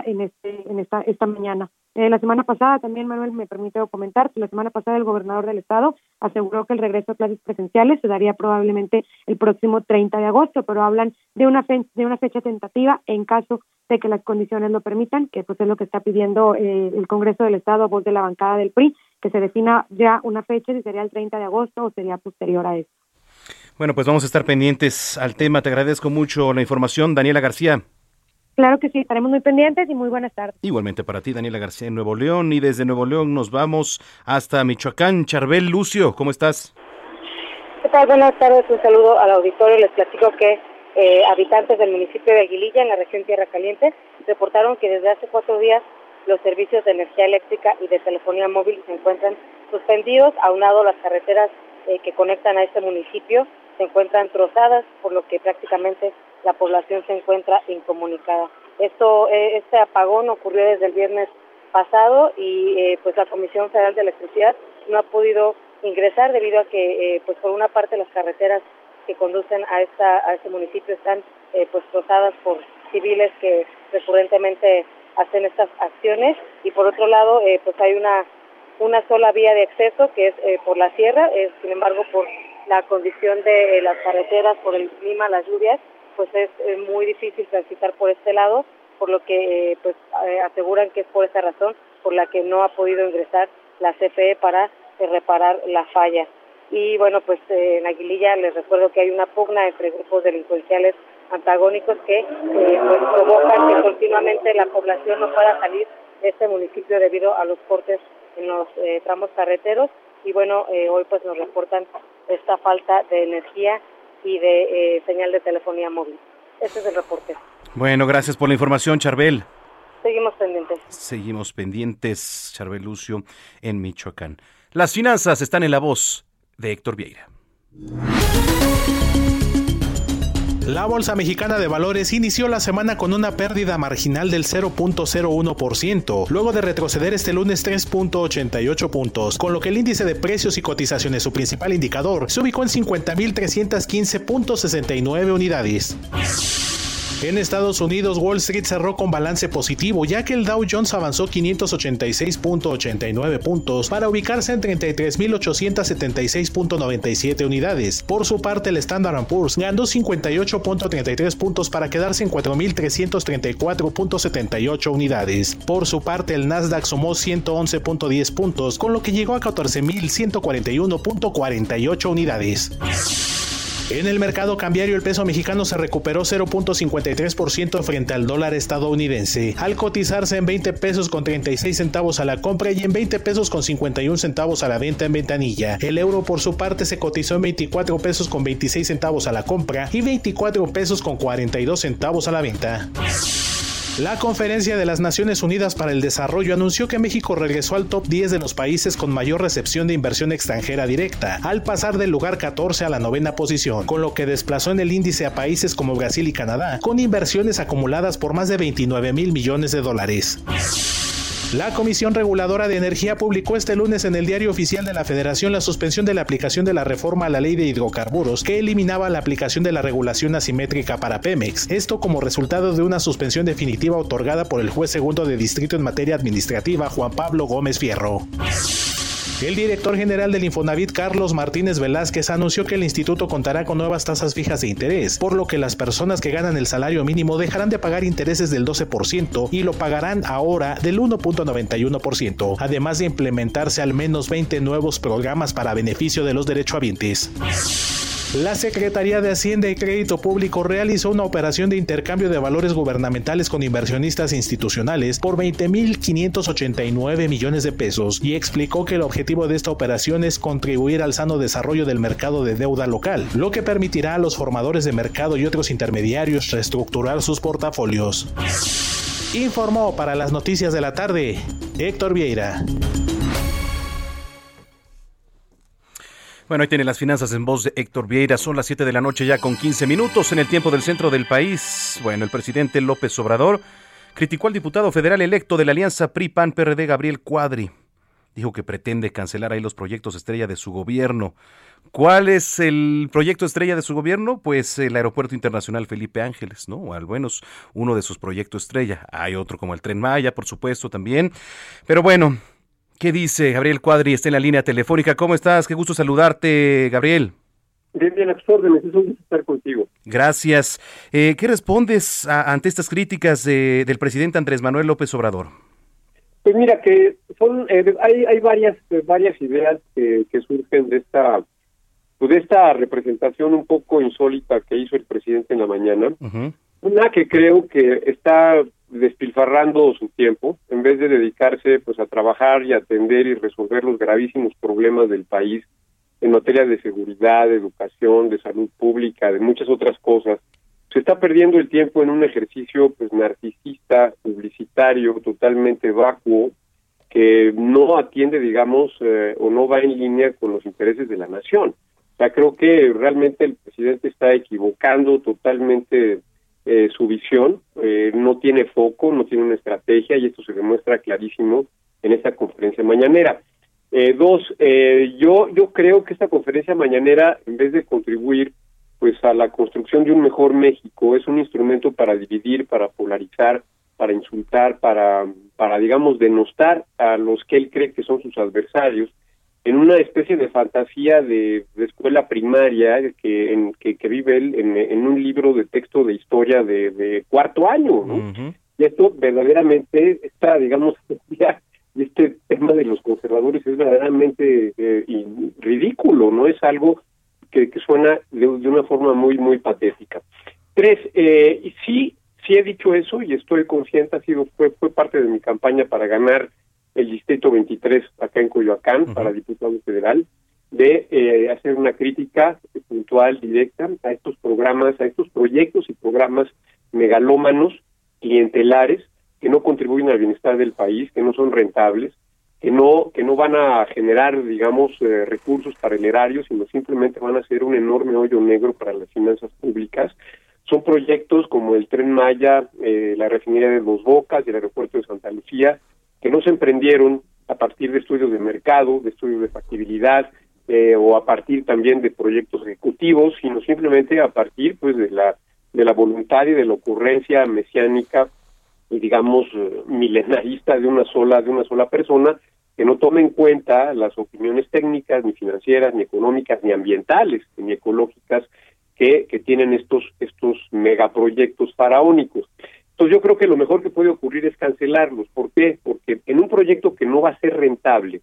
en este en esta esta mañana. Eh, la semana pasada también, Manuel, me permite comentar que la semana pasada el gobernador del estado aseguró que el regreso a clases presenciales se daría probablemente el próximo 30 de agosto, pero hablan de una, de una fecha tentativa en caso de que las condiciones lo permitan, que pues es lo que está pidiendo eh, el Congreso del Estado a voz de la bancada del PRI, que se defina ya una fecha, si sería el 30 de agosto o sería posterior a eso. Bueno, pues vamos a estar pendientes al tema. Te agradezco mucho la información, Daniela García. Claro que sí, estaremos muy pendientes y muy buenas tardes. Igualmente para ti, Daniela García, en Nuevo León. Y desde Nuevo León nos vamos hasta Michoacán. Charbel Lucio, ¿cómo estás? ¿Qué tal? Buenas tardes, un saludo al auditorio. Les platico que eh, habitantes del municipio de Aguililla, en la región Tierra Caliente, reportaron que desde hace cuatro días los servicios de energía eléctrica y de telefonía móvil se encuentran suspendidos, aunado las carreteras eh, que conectan a este municipio se encuentran trozadas, por lo que prácticamente la población se encuentra incomunicada. Esto, eh, este apagón ocurrió desde el viernes pasado y eh, pues la Comisión Federal de Electricidad no ha podido ingresar debido a que eh, pues por una parte las carreteras que conducen a esta a este municipio están pues trozadas por civiles que recurrentemente hacen estas acciones y por otro lado pues hay una una sola vía de acceso que es por la sierra, sin embargo por la condición de las carreteras, por el clima, las lluvias, pues es muy difícil transitar por este lado, por lo que eh, pues eh, aseguran que es por esa razón por la que no ha podido ingresar la CFE para eh, reparar la falla. Y bueno, pues en Aguililla les recuerdo que hay una pugna entre grupos delincuenciales antagónicos que pues, provocan que continuamente la población no pueda salir de este municipio debido a los cortes en los tramos carreteros y bueno, hoy pues nos reportan esta falta de energía y de eh, señal de telefonía móvil. Ese es el reporte. Bueno, gracias por la información, Charbel. Seguimos pendientes. Seguimos pendientes, Charbel Lucio, en Michoacán. Las finanzas están en la voz de Héctor Vieira. La Bolsa Mexicana de Valores inició la semana con una pérdida marginal del 0.01%, luego de retroceder este lunes 3.88 puntos, con lo que el índice de precios y cotizaciones, su principal indicador, se ubicó en 50.315.69 unidades. En Estados Unidos, Wall Street cerró con balance positivo, ya que el Dow Jones avanzó 586.89 puntos para ubicarse en 33.876.97 unidades. Por su parte, el Standard Poor's ganó 58.33 puntos para quedarse en 4.334.78 unidades. Por su parte, el Nasdaq sumó 111.10 puntos, con lo que llegó a 14.141.48 unidades. En el mercado cambiario el peso mexicano se recuperó 0.53% frente al dólar estadounidense, al cotizarse en 20 pesos con 36 centavos a la compra y en 20 pesos con 51 centavos a la venta en ventanilla. El euro por su parte se cotizó en 24 pesos con 26 centavos a la compra y 24 pesos con 42 centavos a la venta. La Conferencia de las Naciones Unidas para el Desarrollo anunció que México regresó al top 10 de los países con mayor recepción de inversión extranjera directa, al pasar del lugar 14 a la novena posición, con lo que desplazó en el índice a países como Brasil y Canadá, con inversiones acumuladas por más de 29 mil millones de dólares. La Comisión Reguladora de Energía publicó este lunes en el Diario Oficial de la Federación la suspensión de la aplicación de la reforma a la ley de hidrocarburos que eliminaba la aplicación de la regulación asimétrica para Pemex, esto como resultado de una suspensión definitiva otorgada por el juez segundo de distrito en materia administrativa Juan Pablo Gómez Fierro. El director general del Infonavit, Carlos Martínez Velázquez, anunció que el instituto contará con nuevas tasas fijas de interés, por lo que las personas que ganan el salario mínimo dejarán de pagar intereses del 12% y lo pagarán ahora del 1.91%, además de implementarse al menos 20 nuevos programas para beneficio de los derechohabientes. La Secretaría de Hacienda y Crédito Público realizó una operación de intercambio de valores gubernamentales con inversionistas institucionales por 20.589 millones de pesos y explicó que el objetivo de esta operación es contribuir al sano desarrollo del mercado de deuda local, lo que permitirá a los formadores de mercado y otros intermediarios reestructurar sus portafolios. Informó para las noticias de la tarde Héctor Vieira. Bueno, ahí tiene las finanzas en voz de Héctor Vieira. Son las 7 de la noche ya con 15 minutos en el tiempo del centro del país. Bueno, el presidente López Obrador criticó al diputado federal electo de la alianza PRI-PAN-PRD, Gabriel Cuadri. Dijo que pretende cancelar ahí los proyectos estrella de su gobierno. ¿Cuál es el proyecto estrella de su gobierno? Pues el Aeropuerto Internacional Felipe Ángeles, ¿no? Al menos uno de sus proyectos estrella. Hay otro como el Tren Maya, por supuesto, también. Pero bueno, ¿Qué dice Gabriel Cuadri? Está en la línea telefónica. ¿Cómo estás? Qué gusto saludarte, Gabriel. Bien, bien, a tus órdenes. Es un gusto estar contigo. Gracias. Eh, ¿Qué respondes ante estas críticas del presidente Andrés Manuel López Obrador? Pues mira, que son eh, hay, hay varias varias ideas que, surgen de esta pues de esta representación un poco insólita que hizo el presidente en la mañana. Una que creo que está despilfarrando su tiempo en vez de dedicarse pues a trabajar y atender y resolver los gravísimos problemas del país en materia de seguridad, de educación, de salud pública, de muchas otras cosas. Se está perdiendo el tiempo en un ejercicio pues narcisista, publicitario, totalmente vacuo, que no atiende, digamos, eh, o no va en línea con los intereses de la nación. O sea, creo que realmente el presidente está equivocando totalmente eh, su visión, eh, no tiene foco, no tiene una estrategia y esto se demuestra clarísimo en esta conferencia mañanera. Eh, dos, yo yo creo que esta conferencia mañanera, en vez de contribuir pues a la construcción de un mejor México, es un instrumento para dividir, para polarizar, para insultar, para para digamos denostar a los que él cree que son sus adversarios en una especie de fantasía de, escuela primaria que, en, que, vive él en, un libro de texto de historia de, cuarto año, ¿no? Y esto verdaderamente está, digamos, *laughs* ya este tema de los conservadores es verdaderamente eh, ridículo, ¿no? Es algo que, que suena de, una forma muy, muy patética. Tres, eh, sí, sí he dicho eso y estoy consciente, ha sido, fue, fue parte de mi campaña para ganar el distrito 23 acá en Coyoacán para diputado federal de eh, hacer una crítica puntual directa a estos programas, a estos proyectos y programas megalómanos clientelares que no contribuyen al bienestar del país, que no son rentables, que no que no van a generar, digamos, eh, recursos para el erario, sino simplemente van a ser un enorme hoyo negro para las finanzas públicas. Son proyectos como el Tren Maya, eh, la refinería de Dos Bocas y el aeropuerto de Santa Lucía, que no se emprendieron a partir de estudios de mercado, de estudios de factibilidad eh, o a partir también de proyectos ejecutivos, sino simplemente a partir pues de la de la voluntad y de la ocurrencia mesiánica y digamos eh, milenarista de una sola de una sola persona que no toma en cuenta las opiniones técnicas ni financieras ni económicas ni ambientales ni ecológicas que, que tienen estos estos megaproyectos faraónicos. Entonces yo creo que lo mejor que puede ocurrir es cancelarlos. ¿Por qué? Porque en un proyecto que no va a ser rentable,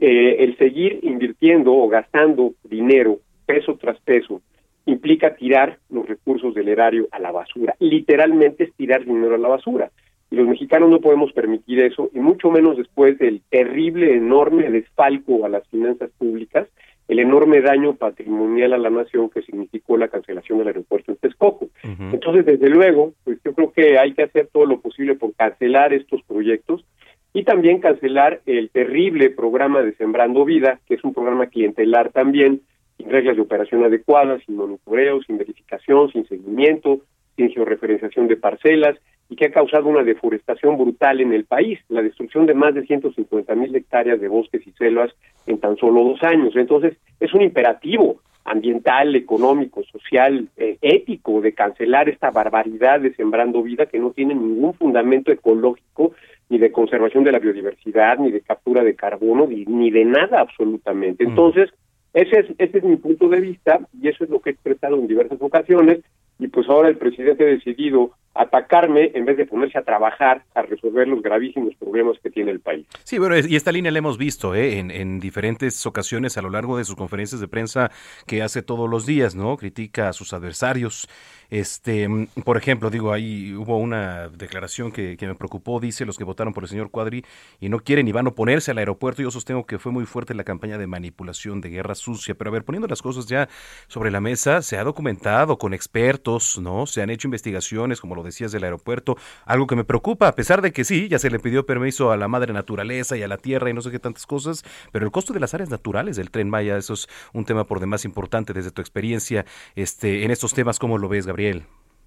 eh, el seguir invirtiendo o gastando dinero peso tras peso implica tirar los recursos del erario a la basura. Literalmente es tirar dinero a la basura. Y los mexicanos no podemos permitir eso, y mucho menos después del terrible, enorme desfalco a las finanzas públicas, el enorme daño patrimonial a la nación que significó la cancelación del aeropuerto en Texcoco. Entonces, desde luego, pues yo creo que hay que hacer todo lo posible por cancelar estos proyectos y también cancelar el terrible programa de Sembrando Vida, que es un programa clientelar también, sin reglas de operación adecuadas, sin monitoreo, sin verificación, sin seguimiento, sin georreferenciación de parcelas y que ha causado una deforestación brutal en el país, la destrucción de más de 150 mil hectáreas de bosques y selvas en tan solo dos años. Entonces, es un imperativo ambiental, económico, social, eh, ético de cancelar esta barbaridad de sembrando vida que no tiene ningún fundamento ecológico, ni de conservación de la biodiversidad, ni de captura de carbono, ni, ni de nada absolutamente. Entonces, ese es, ese es mi punto de vista y eso es lo que he expresado en diversas ocasiones y pues ahora el presidente ha decidido atacarme en vez de ponerse a trabajar a resolver los gravísimos problemas que tiene el país. Sí, bueno, y esta línea la hemos visto ¿eh? en, en, diferentes ocasiones a lo largo de sus conferencias de prensa que hace todos los días, ¿no? Critica a sus adversarios. Este, por ejemplo, digo, ahí hubo una declaración que, que me preocupó, dice los que votaron por el señor Cuadri y no quieren y van a oponerse al aeropuerto. Yo sostengo que fue muy fuerte la campaña de manipulación, de guerra sucia, pero a ver, poniendo las cosas ya sobre la mesa, se ha documentado con expertos, ¿no? Se han hecho investigaciones, como lo decías del aeropuerto, algo que me preocupa, a pesar de que sí, ya se le pidió permiso a la madre naturaleza y a la tierra y no sé qué tantas cosas, pero el costo de las áreas naturales del tren Maya, eso es un tema por demás importante desde tu experiencia este, en estos temas, ¿cómo lo ves, Gabriel?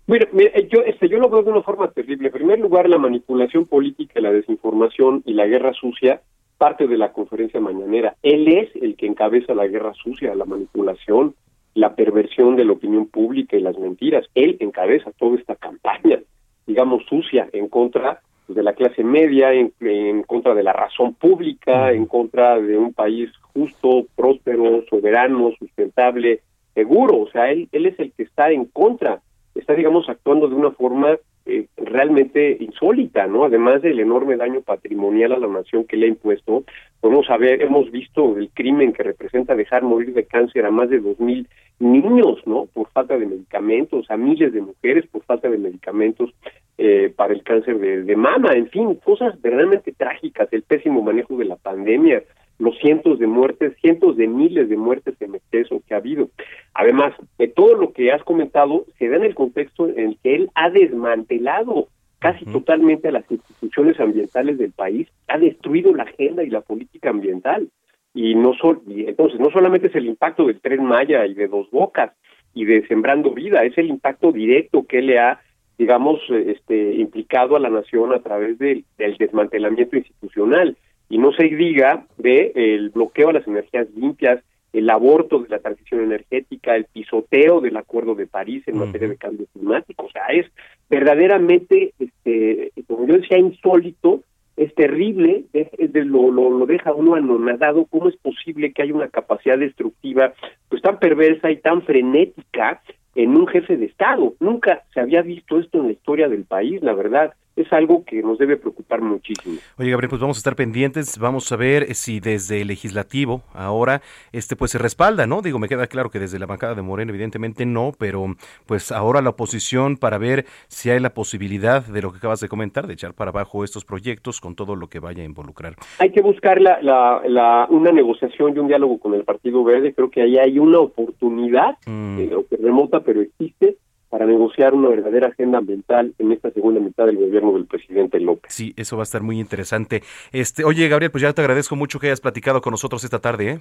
Mira, mira, yo, este, yo lo veo de una forma terrible. En primer lugar, la manipulación política, la desinformación y la guerra sucia parte de la conferencia mañanera. Él es el que encabeza la guerra sucia, la manipulación, la perversión de la opinión pública y las mentiras. Él encabeza toda esta campaña, digamos, sucia en contra de la clase media, en, en contra de la razón pública, en contra de un país justo, próspero, soberano, sustentable, seguro. O sea, él, él es el que está en contra, está, digamos, actuando de una forma eh, realmente insólita, ¿no? Además del enorme daño patrimonial a la nación que le ha impuesto, podemos saber, hemos visto el crimen que representa dejar morir de cáncer a más de dos mil niños, ¿no? Por falta de medicamentos, a miles de mujeres por falta de medicamentos eh, para el cáncer de, de mama, en fin, cosas verdaderamente trágicas, el pésimo manejo de la pandemia, los cientos de muertes, cientos de miles de muertes en exceso que ha habido. Además, de todo lo que has comentado se da en el contexto en el que él ha desmantelado casi totalmente a las instituciones ambientales del país, ha destruido la agenda y la política ambiental. Y no sol, y entonces no solamente es el impacto del tren Maya y de Dos Bocas y de Sembrando Vida, es el impacto directo que le ha digamos este implicado a la nación a través del, del desmantelamiento institucional y no se diga de el bloqueo a las energías limpias, el aborto de la transición energética, el pisoteo del Acuerdo de París en materia de cambio climático. O sea, es verdaderamente, este, como yo decía, insólito, es terrible, es, es de lo, lo, lo, deja uno anonadado, cómo es posible que haya una capacidad destructiva pues tan perversa y tan frenética en un jefe de Estado. Nunca se había visto esto en la historia del país, la verdad es algo que nos debe preocupar muchísimo. Oye, Gabriel, pues vamos a estar pendientes, vamos a ver si desde el legislativo ahora este pues se respalda, ¿no? Digo, me queda claro que desde la bancada de Moreno evidentemente no, pero pues ahora la oposición para ver si hay la posibilidad de lo que acabas de comentar, de echar para abajo estos proyectos con todo lo que vaya a involucrar. Hay que buscar la, la, la una negociación y un diálogo con el Partido Verde, creo que ahí hay una oportunidad, mm. eh, remota pero existe, para negociar una verdadera agenda ambiental en esta segunda mitad del gobierno del presidente López. Sí, eso va a estar muy interesante. Este, oye, Gabriel, pues ya te agradezco mucho que hayas platicado con nosotros esta tarde, ¿eh?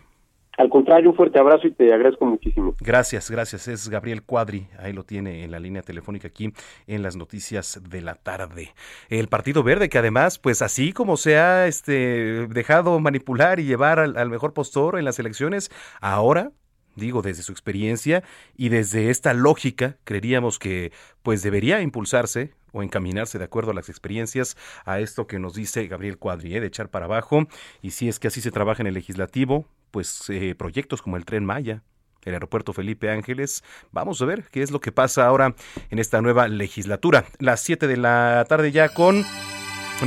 Al contrario, un fuerte abrazo y te agradezco muchísimo. Gracias, gracias. Es Gabriel Cuadri, ahí lo tiene en la línea telefónica aquí en las noticias de la tarde. El Partido Verde, que además, pues así como se ha este, dejado manipular y llevar al, al mejor postor en las elecciones, ahora digo desde su experiencia y desde esta lógica creeríamos que pues debería impulsarse o encaminarse de acuerdo a las experiencias a esto que nos dice Gabriel Cuadri, ¿eh? de echar para abajo y si es que así se trabaja en el legislativo, pues eh, proyectos como el tren Maya, el aeropuerto Felipe Ángeles. Vamos a ver qué es lo que pasa ahora en esta nueva legislatura. Las 7 de la tarde ya con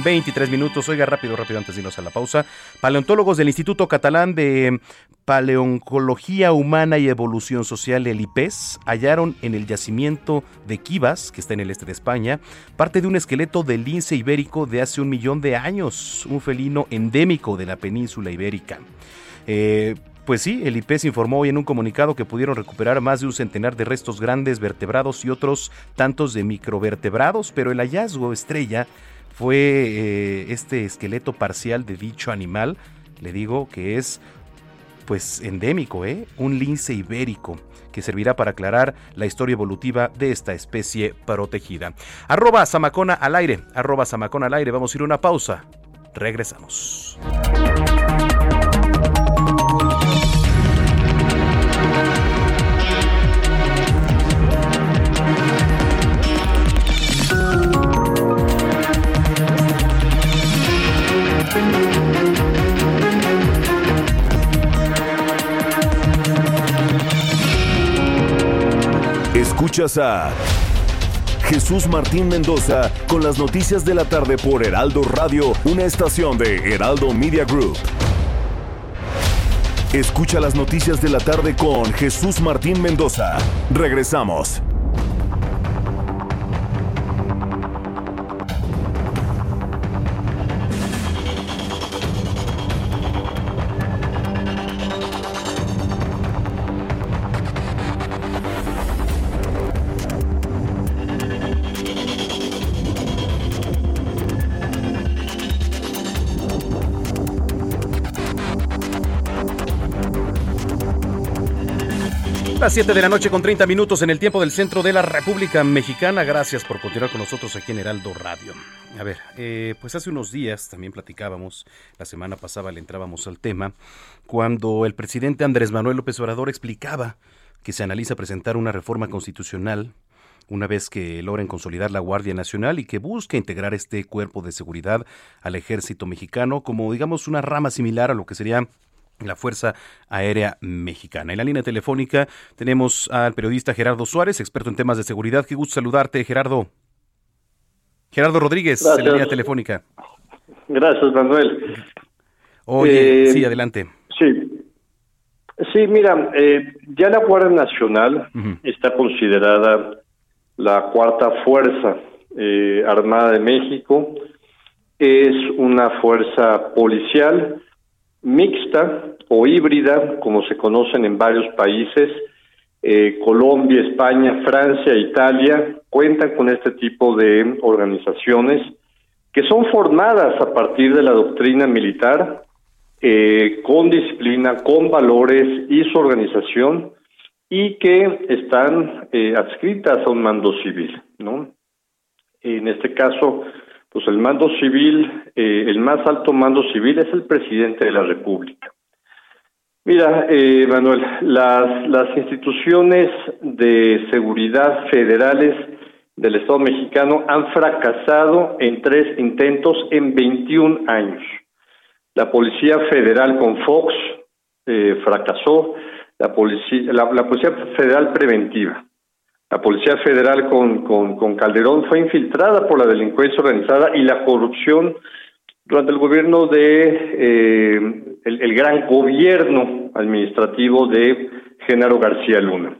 23 minutos. Oiga, rápido, rápido, antes de irnos a la pausa. Paleontólogos del Instituto Catalán de Paleoncología Humana y Evolución Social, el IPES, hallaron en el yacimiento de Kivas, que está en el este de España, parte de un esqueleto del lince ibérico de hace un millón de años, un felino endémico de la península ibérica. Eh, pues sí, el IPES informó hoy en un comunicado que pudieron recuperar más de un centenar de restos grandes vertebrados y otros tantos de microvertebrados, pero el hallazgo estrella fue eh, este esqueleto parcial de dicho animal, le digo que es pues endémico, ¿eh? un lince ibérico que servirá para aclarar la historia evolutiva de esta especie protegida. Arroba Samacona al aire, arroba Samacona al aire, vamos a ir a una pausa, regresamos. Escuchas a Jesús Martín Mendoza con las noticias de la tarde por Heraldo Radio, una estación de Heraldo Media Group. Escucha las noticias de la tarde con Jesús Martín Mendoza. Regresamos. Las 7 de la noche con 30 minutos en el tiempo del centro de la República Mexicana. Gracias por continuar con nosotros aquí en Heraldo Radio. A ver, eh, pues hace unos días también platicábamos, la semana pasada le entrábamos al tema, cuando el presidente Andrés Manuel López Obrador explicaba que se analiza presentar una reforma constitucional una vez que logren consolidar la Guardia Nacional y que busque integrar este cuerpo de seguridad al ejército mexicano como digamos una rama similar a lo que sería la Fuerza Aérea Mexicana. En la línea telefónica tenemos al periodista Gerardo Suárez, experto en temas de seguridad. Qué gusto saludarte, Gerardo. Gerardo Rodríguez, en la línea telefónica. Gracias, Manuel. Oye, eh, sí, adelante. Sí. Sí, mira, eh, ya la Guardia Nacional está considerada la cuarta fuerza eh, armada de México. Es una fuerza policial mixta o híbrida, como se conocen en varios países. Eh, Colombia, España, Francia, Italia cuentan con este tipo de organizaciones que son formadas a partir de la doctrina militar, eh, con disciplina, con valores y su organización, y que están eh, adscritas a un mando civil, ¿no? En este caso, pues el mando civil, eh, el más alto mando civil es el presidente de la República. Mira, eh, Manuel, las, las instituciones de seguridad federales del Estado mexicano han fracasado en tres intentos en 21 años. La Policía Federal con Fox eh, fracasó, la policía, la Policía Federal Preventiva la Policía Federal con, con, Calderón fue infiltrada por la delincuencia organizada y la corrupción durante el gobierno de eh, el, gran gobierno administrativo de Genaro García Luna.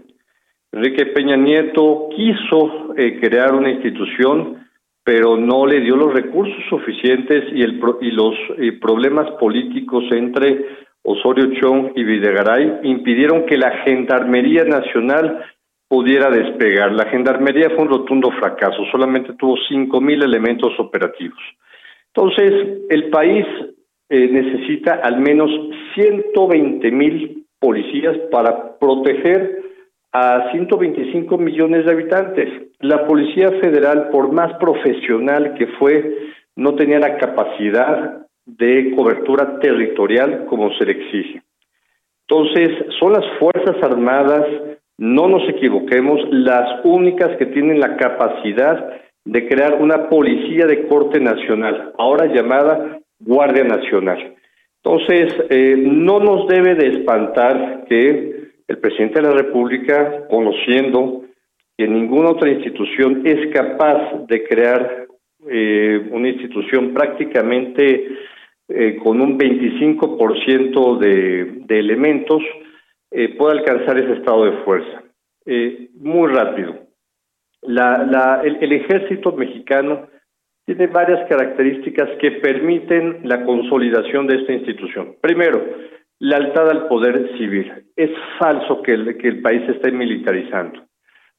Enrique Peña Nieto quiso eh, crear una institución, pero no le dio los recursos suficientes y, el, y los eh, problemas políticos entre Osorio Chong y Videgaray impidieron que la Gendarmería Nacional pudiera despegar. La gendarmería fue un rotundo fracaso, solamente tuvo cinco mil elementos operativos. Entonces, el país eh, necesita al menos 120 mil policías para proteger a 125 millones de habitantes. La Policía Federal, por más profesional que fue, no tenía la capacidad de cobertura territorial como se le exige. Entonces, son las Fuerzas Armadas no nos equivoquemos, las únicas que tienen la capacidad de crear una policía de corte nacional, ahora llamada Guardia Nacional. Entonces, eh, no nos debe de espantar que el presidente de la República, conociendo que ninguna otra institución es capaz de crear eh, una institución prácticamente eh, con un 25% de, de elementos, eh, puede alcanzar ese estado de fuerza. Eh, muy rápido. La, la, el, ejército mexicano tiene varias características que permiten la consolidación de esta institución. Primero, lealtad al poder civil. Es falso que el, que el país esté militarizando.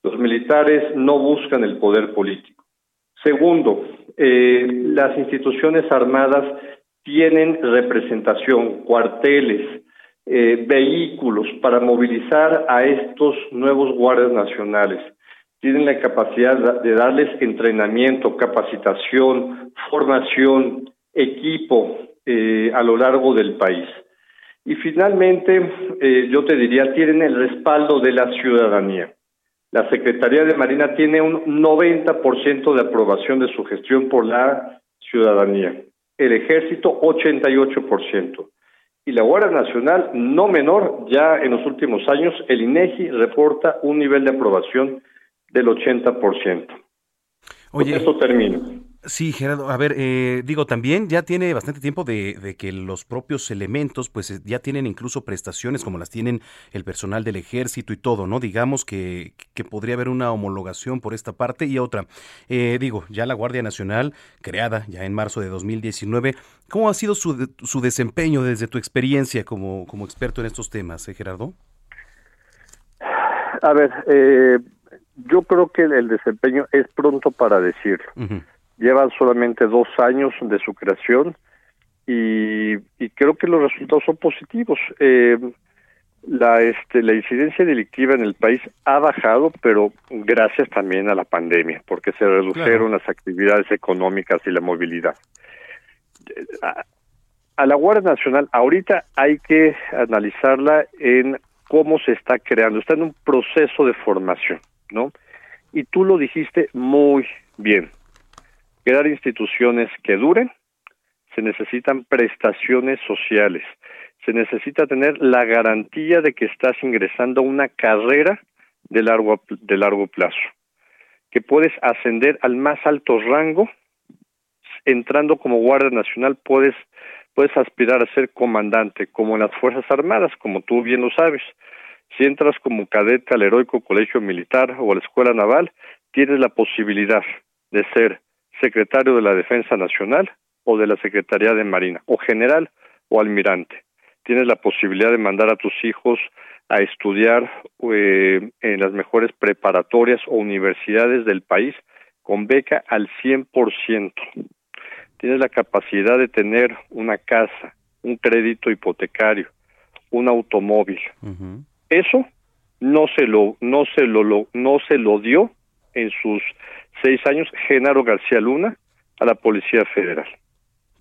Los militares no buscan el poder político. Segundo, eh, las instituciones armadas tienen representación, cuarteles, eh, vehículos para movilizar a estos nuevos guardias nacionales. Tienen la capacidad de darles entrenamiento, capacitación, formación, equipo eh, a lo largo del país. Y finalmente, eh, yo te diría, tienen el respaldo de la ciudadanía. La Secretaría de Marina tiene un 90% de aprobación de su gestión por la ciudadanía. El Ejército, 88%. Y la Guardia Nacional, no menor, ya en los últimos años, el INEGI reporta un nivel de aprobación del 80%. Oye, Con esto termino. Sí, Gerardo, a ver, eh, digo, también ya tiene bastante tiempo de, de, que los propios elementos, pues eh, ya tienen incluso prestaciones como las tienen el personal del ejército y todo, ¿no? Digamos que, que podría haber una homologación por esta parte y otra. Eh, digo, ya la Guardia Nacional, creada ya en marzo de 2019, ¿cómo ha sido su, su desempeño desde tu experiencia como, como experto en estos temas, eh, Gerardo? A ver, eh, yo creo que el desempeño es pronto para decirlo. Uh -huh llevan solamente dos años de su creación y, y creo que los resultados son positivos. Eh, la este la incidencia delictiva en el país ha bajado, pero gracias también a la pandemia, porque se redujeron claro. las actividades económicas y la movilidad. A, a la Guardia Nacional ahorita hay que analizarla en cómo se está creando, está en un proceso de formación, ¿no? Y tú lo dijiste muy bien crear instituciones que duren, se necesitan prestaciones sociales, se necesita tener la garantía de que estás ingresando a una carrera de largo, de largo plazo, que puedes ascender al más alto rango, entrando como Guardia Nacional puedes, puedes aspirar a ser comandante, como en las Fuerzas Armadas, como tú bien lo sabes. Si entras como cadete al heroico colegio militar o a la escuela naval, tienes la posibilidad de ser secretario de la Defensa Nacional o de la Secretaría de Marina, o general o almirante. Tienes la posibilidad de mandar a tus hijos a estudiar eh, en las mejores preparatorias o universidades del país con beca al 100%. Tienes la capacidad de tener una casa, un crédito hipotecario, un automóvil. Uh -huh. Eso no se lo no se lo, lo no se lo dio en sus seis años Genaro García Luna a la Policía Federal.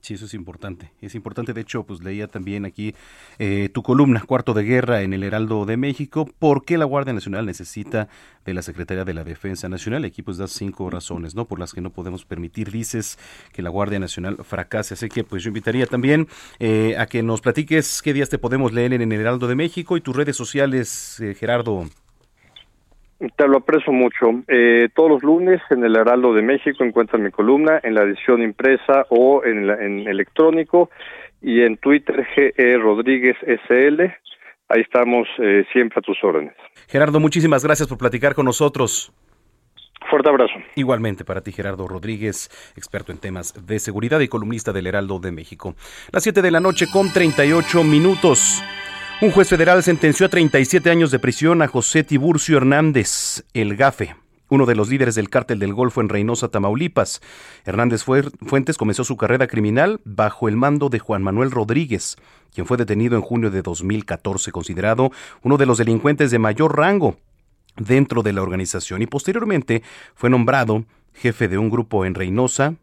Sí, eso es importante. Es importante, de hecho, pues leía también aquí eh, tu columna, Cuarto de Guerra en el Heraldo de México, ¿por qué la Guardia Nacional necesita de la Secretaría de la Defensa Nacional? Aquí pues das cinco razones, ¿no? Por las que no podemos permitir, dices, que la Guardia Nacional fracase. Así que pues yo invitaría también eh, a que nos platiques qué días te podemos leer en el Heraldo de México y tus redes sociales, eh, Gerardo. Te lo aprecio mucho. Eh, todos los lunes en el Heraldo de México encuentran mi columna en la edición impresa o en, la, en electrónico y en Twitter GE Rodríguez SL. Ahí estamos eh, siempre a tus órdenes. Gerardo, muchísimas gracias por platicar con nosotros. Fuerte abrazo. Igualmente para ti, Gerardo Rodríguez, experto en temas de seguridad y columnista del Heraldo de México. Las 7 de la noche con 38 minutos. Un juez federal sentenció a 37 años de prisión a José Tiburcio Hernández, el GAFE, uno de los líderes del cártel del Golfo en Reynosa, Tamaulipas. Hernández Fuentes comenzó su carrera criminal bajo el mando de Juan Manuel Rodríguez, quien fue detenido en junio de 2014, considerado uno de los delincuentes de mayor rango dentro de la organización y posteriormente fue nombrado jefe de un grupo en Reynosa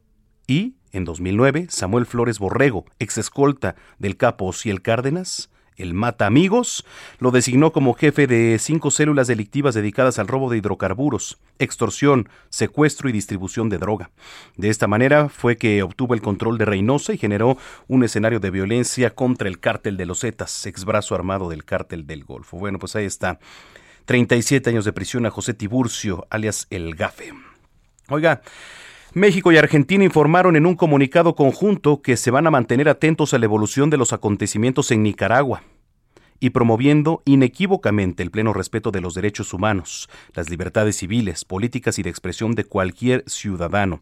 y, en 2009, Samuel Flores Borrego, ex escolta del capo Ociel Cárdenas, el Mata Amigos, lo designó como jefe de cinco células delictivas dedicadas al robo de hidrocarburos, extorsión, secuestro y distribución de droga. De esta manera fue que obtuvo el control de Reynosa y generó un escenario de violencia contra el cártel de los Zetas, ex brazo armado del cártel del Golfo. Bueno, pues ahí está. 37 años de prisión a José Tiburcio, alias El Gafe. Oiga, México y Argentina informaron en un comunicado conjunto que se van a mantener atentos a la evolución de los acontecimientos en Nicaragua y promoviendo inequívocamente el pleno respeto de los derechos humanos, las libertades civiles, políticas y de expresión de cualquier ciudadano.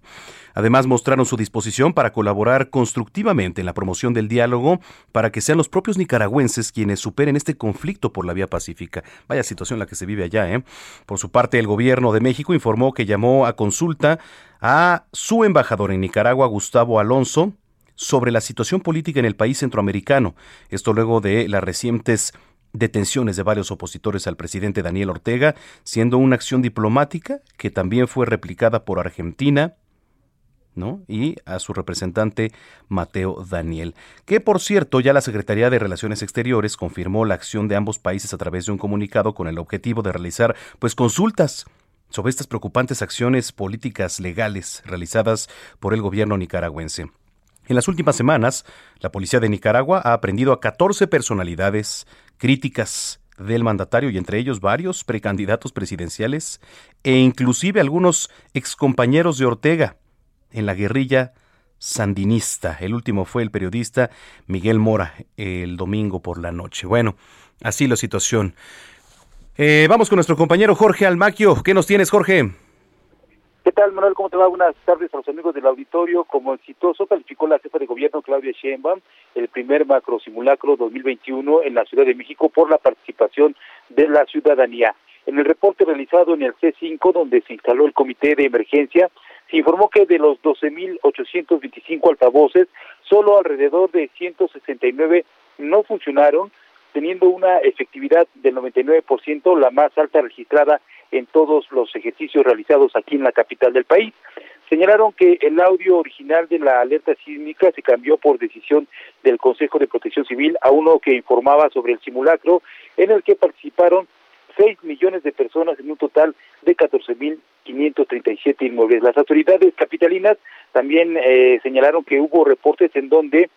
Además, mostraron su disposición para colaborar constructivamente en la promoción del diálogo para que sean los propios nicaragüenses quienes superen este conflicto por la vía pacífica. Vaya situación la que se vive allá, ¿eh? Por su parte, el gobierno de México informó que llamó a consulta a su embajador en Nicaragua, Gustavo Alonso, sobre la situación política en el país centroamericano. Esto luego de las recientes detenciones de varios opositores al presidente Daniel Ortega, siendo una acción diplomática que también fue replicada por Argentina, ¿no? y a su representante Mateo Daniel. Que por cierto, ya la Secretaría de Relaciones Exteriores confirmó la acción de ambos países a través de un comunicado con el objetivo de realizar pues consultas sobre estas preocupantes acciones políticas legales realizadas por el gobierno nicaragüense. En las últimas semanas, la policía de Nicaragua ha aprendido a 14 personalidades críticas del mandatario y entre ellos varios precandidatos presidenciales e inclusive algunos excompañeros de Ortega en la guerrilla sandinista. El último fue el periodista Miguel Mora el domingo por la noche. Bueno, así la situación. Eh, vamos con nuestro compañero Jorge Almaquio. ¿Qué nos tienes, Jorge? ¿Qué tal, Manuel? ¿Cómo te va? Buenas tardes a los amigos del auditorio. Como exitoso calificó la jefa de gobierno Claudia Sheinbaum el primer macro simulacro 2021 en la Ciudad de México por la participación de la ciudadanía. En el reporte realizado en el C5, donde se instaló el comité de emergencia, se informó que de los 12.825 altavoces, solo alrededor de 169 no funcionaron, teniendo una efectividad del 99%, la más alta registrada en todos los ejercicios realizados aquí en la capital del país. Señalaron que el audio original de la alerta sísmica se cambió por decisión del Consejo de Protección Civil a uno que informaba sobre el simulacro en el que participaron 6 millones de personas en un total de 14.537 inmuebles. Las autoridades capitalinas también eh, señalaron que hubo reportes en donde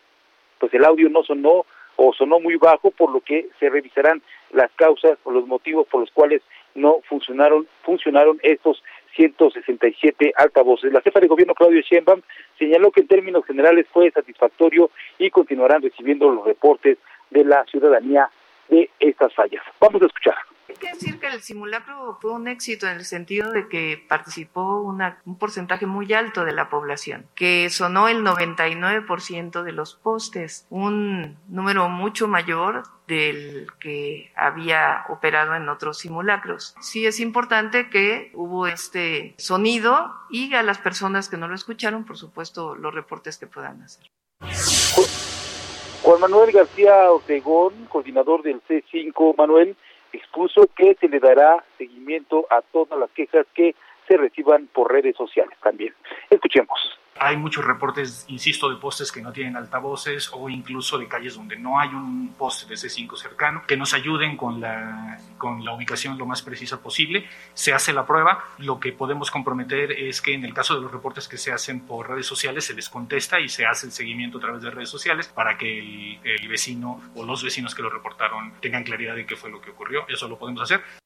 pues el audio no sonó o sonó muy bajo, por lo que se revisarán las causas o los motivos por los cuales no funcionaron, funcionaron estos 167 altavoces. La jefa de gobierno Claudio Sheinbaum señaló que en términos generales fue satisfactorio y continuarán recibiendo los reportes de la ciudadanía de estas fallas. Vamos a escuchar. Hay que decir que el simulacro fue un éxito en el sentido de que participó un porcentaje muy alto de la población, que sonó el 99% de los postes, un número mucho mayor del que había operado en otros simulacros. Sí es importante que hubo este sonido y a las personas que no lo escucharon, por supuesto, los reportes que puedan hacer. Juan Manuel García Ortegón, coordinador del C5, Manuel, expuso que se le dará seguimiento a todas las quejas que se reciban por redes sociales también. Escuchemos. Hay muchos reportes, insisto, de postes que no tienen altavoces o incluso de calles donde no hay un poste de C5 cercano, que nos ayuden con la, con la ubicación lo más precisa posible. Se hace la prueba. Lo que podemos comprometer es que en el caso de los reportes que se hacen por redes sociales, se les contesta y se hace el seguimiento a través de redes sociales para que el, el vecino o los vecinos que lo reportaron tengan claridad de qué fue lo que ocurrió. Eso lo podemos hacer.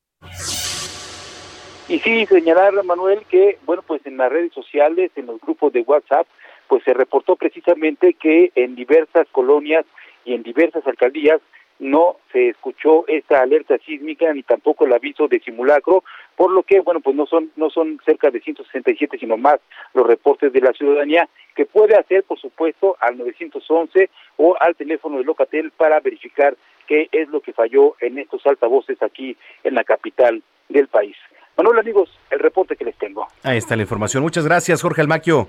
Y sí, señalar, Manuel, que, bueno, pues en las redes sociales, en los grupos de WhatsApp, pues se reportó precisamente que en diversas colonias y en diversas alcaldías no se escuchó esta alerta sísmica ni tampoco el aviso de simulacro, por lo que, bueno, pues no son, no son cerca de 167, sino más los reportes de la ciudadanía, que puede hacer, por supuesto, al 911 o al teléfono de Locatel para verificar qué es lo que falló en estos altavoces aquí en la capital del país. Manuel, amigos, el reporte que les tengo. Ahí está la información. Muchas gracias, Jorge Almaquio.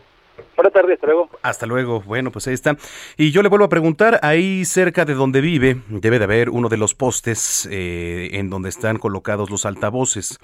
Buenas tardes, hasta luego. Hasta luego. Bueno, pues ahí está. Y yo le vuelvo a preguntar, ahí cerca de donde vive, debe de haber uno de los postes eh, en donde están colocados los altavoces.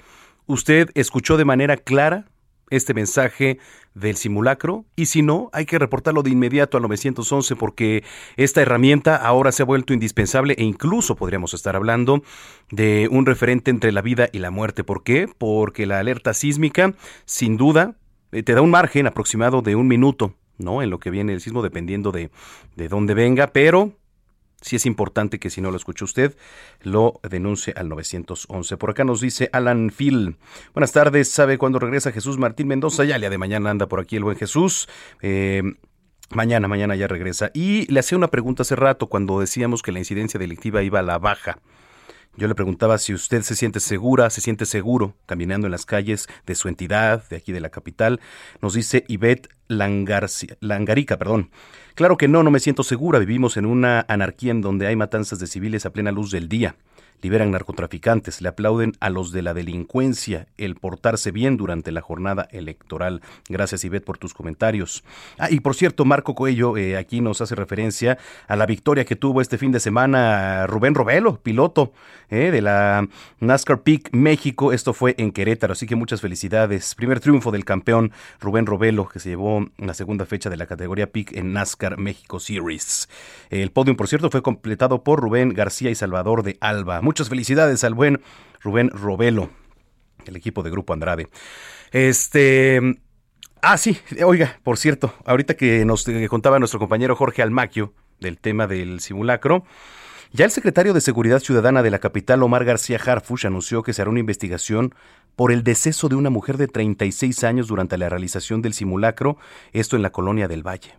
¿Usted escuchó de manera clara este mensaje del simulacro y si no, hay que reportarlo de inmediato al 911 porque esta herramienta ahora se ha vuelto indispensable e incluso podríamos estar hablando de un referente entre la vida y la muerte. ¿Por qué? Porque la alerta sísmica, sin duda, eh, te da un margen aproximado de un minuto, ¿no? En lo que viene el sismo, dependiendo de, de dónde venga, pero sí es importante que si no lo escuchó usted, lo denuncie al 911. Por acá nos dice Alan Phil. Buenas tardes, ¿sabe cuándo regresa Jesús Martín Mendoza? Ya el de mañana anda por aquí el buen Jesús. Eh, mañana, mañana ya regresa. Y le hacía una pregunta hace rato cuando decíamos que la incidencia delictiva iba a la baja. Yo le preguntaba si usted se siente segura, se siente seguro caminando en las calles de su entidad, de aquí de la capital. Nos dice Ivette Langarica, perdón. Claro que no, no me siento segura. Vivimos en una anarquía en donde hay matanzas de civiles a plena luz del día liberan narcotraficantes, le aplauden a los de la delincuencia el portarse bien durante la jornada electoral. Gracias, Ivette, por tus comentarios. Ah, y por cierto, Marco Coello eh, aquí nos hace referencia a la victoria que tuvo este fin de semana Rubén Robelo, piloto eh, de la NASCAR Peak México. Esto fue en Querétaro, así que muchas felicidades. Primer triunfo del campeón Rubén Robelo, que se llevó la segunda fecha de la categoría Peak en NASCAR México Series. El podium, por cierto, fue completado por Rubén García y Salvador de Alba. Felicidades al buen Rubén Robelo, el equipo de Grupo Andrade. Este. Ah, sí, oiga, por cierto, ahorita que nos contaba nuestro compañero Jorge Almaquio del tema del simulacro, ya el secretario de Seguridad Ciudadana de la capital, Omar García Harfush, anunció que se hará una investigación por el deceso de una mujer de 36 años durante la realización del simulacro, esto en la colonia del Valle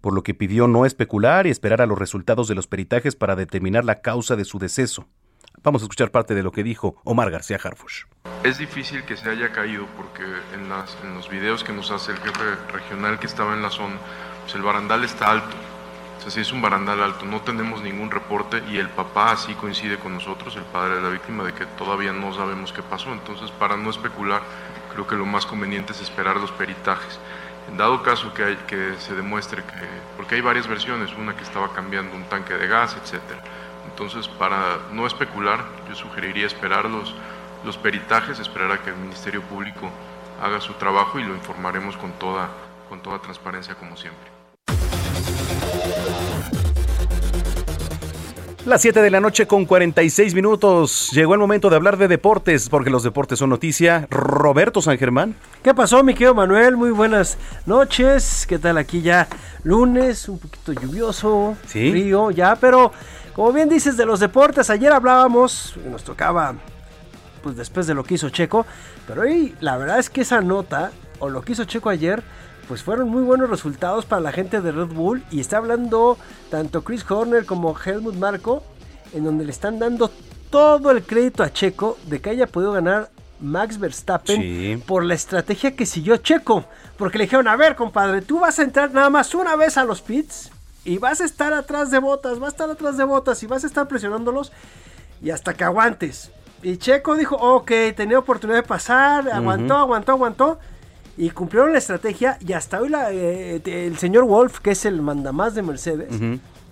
por lo que pidió no especular y esperar a los resultados de los peritajes para determinar la causa de su deceso. Vamos a escuchar parte de lo que dijo Omar García Harfush. Es difícil que se haya caído porque en, las, en los videos que nos hace el jefe regional que estaba en la zona, pues el barandal está alto. O sea, si es un barandal alto, no tenemos ningún reporte y el papá así coincide con nosotros, el padre de la víctima, de que todavía no sabemos qué pasó. Entonces, para no especular, creo que lo más conveniente es esperar los peritajes. En dado caso que, hay, que se demuestre que, porque hay varias versiones, una que estaba cambiando un tanque de gas, etcétera entonces, para no especular, yo sugeriría esperar los, los peritajes, esperar a que el Ministerio Público haga su trabajo y lo informaremos con toda, con toda transparencia como siempre. Las 7 de la noche con 46 minutos. Llegó el momento de hablar de deportes, porque los deportes son noticia. Roberto San Germán. ¿Qué pasó, mi querido Manuel? Muy buenas noches. ¿Qué tal aquí ya? Lunes, un poquito lluvioso, frío ya, pero como bien dices de los deportes, ayer hablábamos, nos tocaba pues después de lo que hizo Checo, pero hoy la verdad es que esa nota o lo que hizo Checo ayer pues fueron muy buenos resultados para la gente de Red Bull y está hablando tanto Chris Horner como Helmut Marco en donde le están dando todo el crédito a Checo de que haya podido ganar Max Verstappen por la estrategia que siguió Checo. Porque le dijeron, a ver, compadre, tú vas a entrar nada más una vez a los pits y vas a estar atrás de botas, vas a estar atrás de botas y vas a estar presionándolos y hasta que aguantes. Y Checo dijo, ok, tenía oportunidad de pasar, aguantó, aguantó, aguantó. Y cumplieron la estrategia y hasta hoy la, eh, el señor Wolf, que es el mandamás de Mercedes,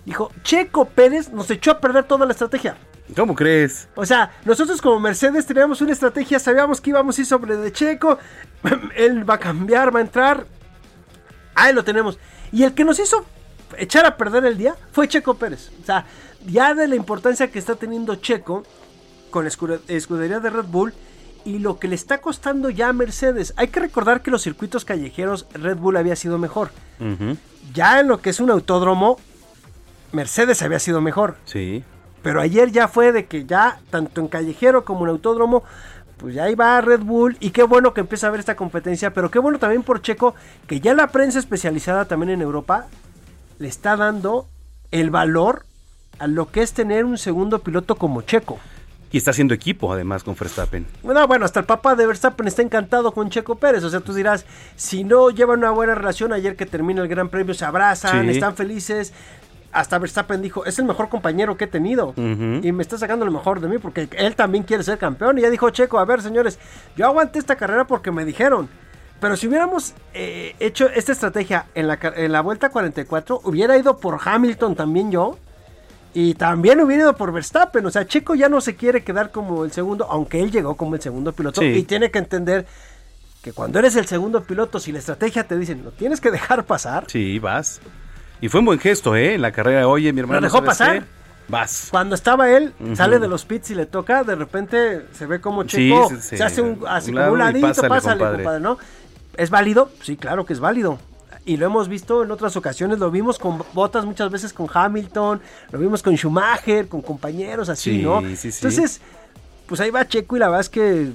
dijo, Checo Pérez nos echó a perder toda la estrategia. ¿Cómo crees? O sea, nosotros como Mercedes teníamos una estrategia, sabíamos que íbamos a ir sobre de Checo, *clears throat* él va a cambiar, va a entrar, ahí lo tenemos. Y el que nos hizo echar a perder el día fue Checo Pérez. O sea, ya de la importancia que está teniendo Checo con la escudería de Red Bull y lo que le está costando ya a Mercedes. Hay que recordar que los circuitos callejeros Red Bull había sido mejor. Ya en lo que es un autódromo, Mercedes había sido mejor. Sí. Pero ayer ya fue de que ya, tanto en callejero como en autódromo, pues ya iba Red Bull y qué bueno que empieza a haber esta competencia, pero qué bueno también por Checo que ya la prensa especializada también en Europa le está dando el valor a lo que es tener un segundo piloto como Checo. Y está haciendo equipo además con Verstappen. Bueno, bueno, hasta el papá de Verstappen está encantado con Checo Pérez. O sea, tú dirás, si no llevan una buena relación, ayer que termina el Gran Premio se abrazan, están felices. Hasta Verstappen dijo, es el mejor compañero que he tenido. Y me está sacando lo mejor de mí porque él también quiere ser campeón. Y ya dijo Checo, a ver señores, yo aguanté esta carrera porque me dijeron. Pero si hubiéramos eh, hecho esta estrategia en la, en la vuelta 44, hubiera ido por Hamilton también yo. Y también hubiera ido por Verstappen. O sea, Checo ya no se quiere quedar como el segundo, aunque él llegó como el segundo piloto. Y tiene que entender que cuando eres el segundo piloto, si la estrategia te dicen, lo tienes que dejar pasar. Sí, vas. Y fue un buen gesto, ¿eh? En la carrera, oye, mi hermano. Lo dejó pasar. Vas. Cuando estaba él, sale de los pits y le toca, de repente se ve como Checo se hace un, así como un ladito, pásale, compadre, ¿no? ¿Es válido? Sí, claro que es válido. y lo hemos visto en otras ocasiones, lo vimos con Botas muchas veces con Hamilton, lo vimos con Schumacher, con compañeros así, ¿no? Entonces, pues ahí va Checo y la verdad es que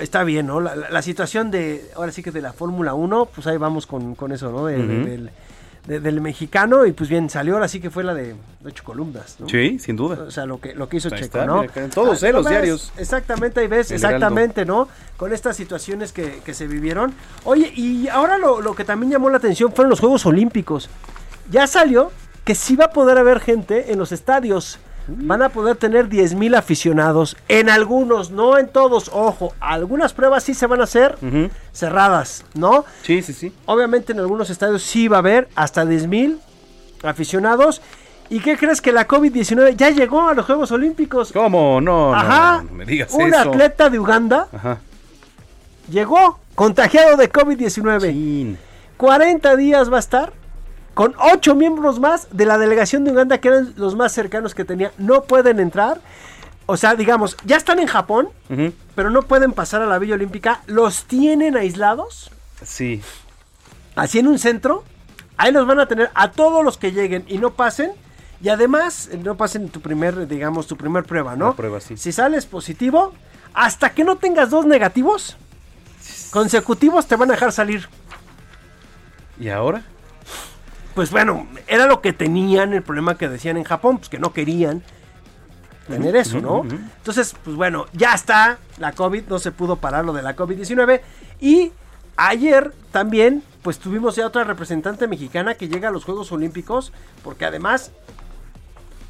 está bien, ¿no? La, situación de, ahora sí que de la Fórmula 1, pues ahí vamos con, eso, ¿no? Del, del mexicano y pues bien, salió ahora sí que fue la de ocho columnas, ¿no? Sí, sin duda. O sea, lo que, lo que hizo Checo, ¿no? en todos, ah, ¿eh? Los diarios. Exactamente, ahí ves, exactamente, ¿no? Con estas situaciones que, que se vivieron. Oye, y ahora lo, lo que también llamó la atención fueron los Juegos Olímpicos. Ya salió que sí va a poder haber gente en los estadios van a poder tener 10.000 aficionados. En algunos, no en todos, ojo, algunas pruebas sí se van a hacer cerradas, ¿no? Sí, sí, sí. Obviamente en algunos estadios sí va a haber hasta 10.000 aficionados. ¿Y qué crees que la COVID-19 ya llegó a los Juegos Olímpicos? ¿Cómo? No, Ajá. no, me digas Un atleta de Uganda llegó contagiado de COVID-19. 40 días va a estar con ocho miembros más de la delegación de Uganda, que eran los más cercanos que tenía, no pueden entrar. O sea, digamos, ya están en Japón, pero no pueden pasar a la Villa Olímpica. Los tienen aislados. Sí. Así en un centro. Ahí los van a tener a todos los que lleguen y no pasen. Y además, no pasen tu primer, digamos, tu primer prueba, ¿no? prueba, sí. Si sales positivo, hasta que no tengas dos negativos consecutivos, te van a dejar salir. ¿Y ahora? Pues bueno, era lo que tenían, el problema que decían en Japón, pues que no querían tener eso, ¿no? Entonces, pues bueno, ya está la COVID, no se pudo parar lo de la COVID-19 y ayer también, pues tuvimos ya otra representante mexicana que llega a los Juegos Olímpicos, porque además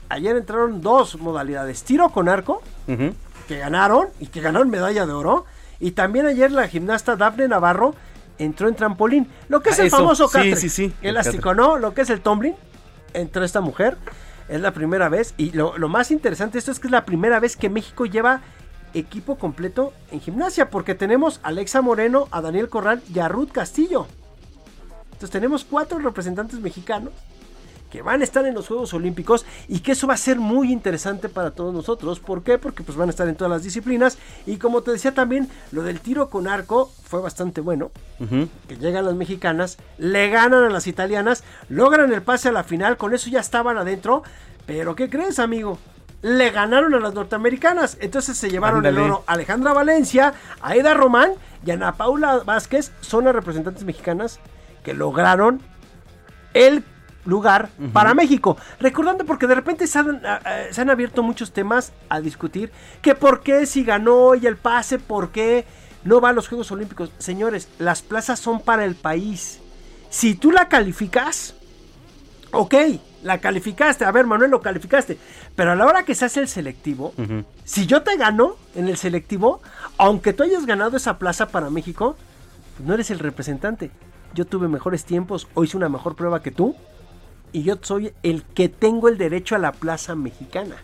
ayer entraron dos modalidades, tiro con arco, que ganaron y que ganaron medalla de oro, y también ayer la gimnasta Daphne Navarro entró en trampolín. Lo que es ah, el famoso catre. Sí, sí, sí. Elástico, ¿no? Lo que es el tumbling. Entró esta mujer. Es la primera vez. Y lo, más interesante de esto es que es la primera vez que México lleva equipo completo en gimnasia. Porque tenemos a Alexa Moreno, a Daniel Corral y a Ruth Castillo. Entonces tenemos cuatro representantes mexicanos que van a estar en los Juegos Olímpicos y que eso va a ser muy interesante para todos nosotros. ¿Por qué? Porque pues van a estar en todas las disciplinas y como te decía también, lo del tiro con arco fue bastante bueno. Que llegan las mexicanas, le ganan a las italianas, logran el pase a la final, con eso ya estaban adentro. Pero ¿qué crees, amigo? Le ganaron a las norteamericanas. Entonces se llevaron el oro Alejandra Valencia, Aida Román y Ana Paula Vázquez. Son las representantes mexicanas que lograron el lugar para México. Recordando porque de repente se han, se han, abierto muchos temas a discutir. Que por qué si ganó y el pase, por qué no va a los Juegos Olímpicos. Señores, las plazas son para el país. Si tú la calificas, ok, la calificaste. A ver, Manuel, lo calificaste. Pero a la hora que se hace el selectivo, si yo te gano en el selectivo, aunque tú hayas ganado esa plaza para México, pues no eres el representante. Yo tuve mejores tiempos o hice una mejor prueba que tú y yo soy el que tengo el derecho a la plaza mexicana.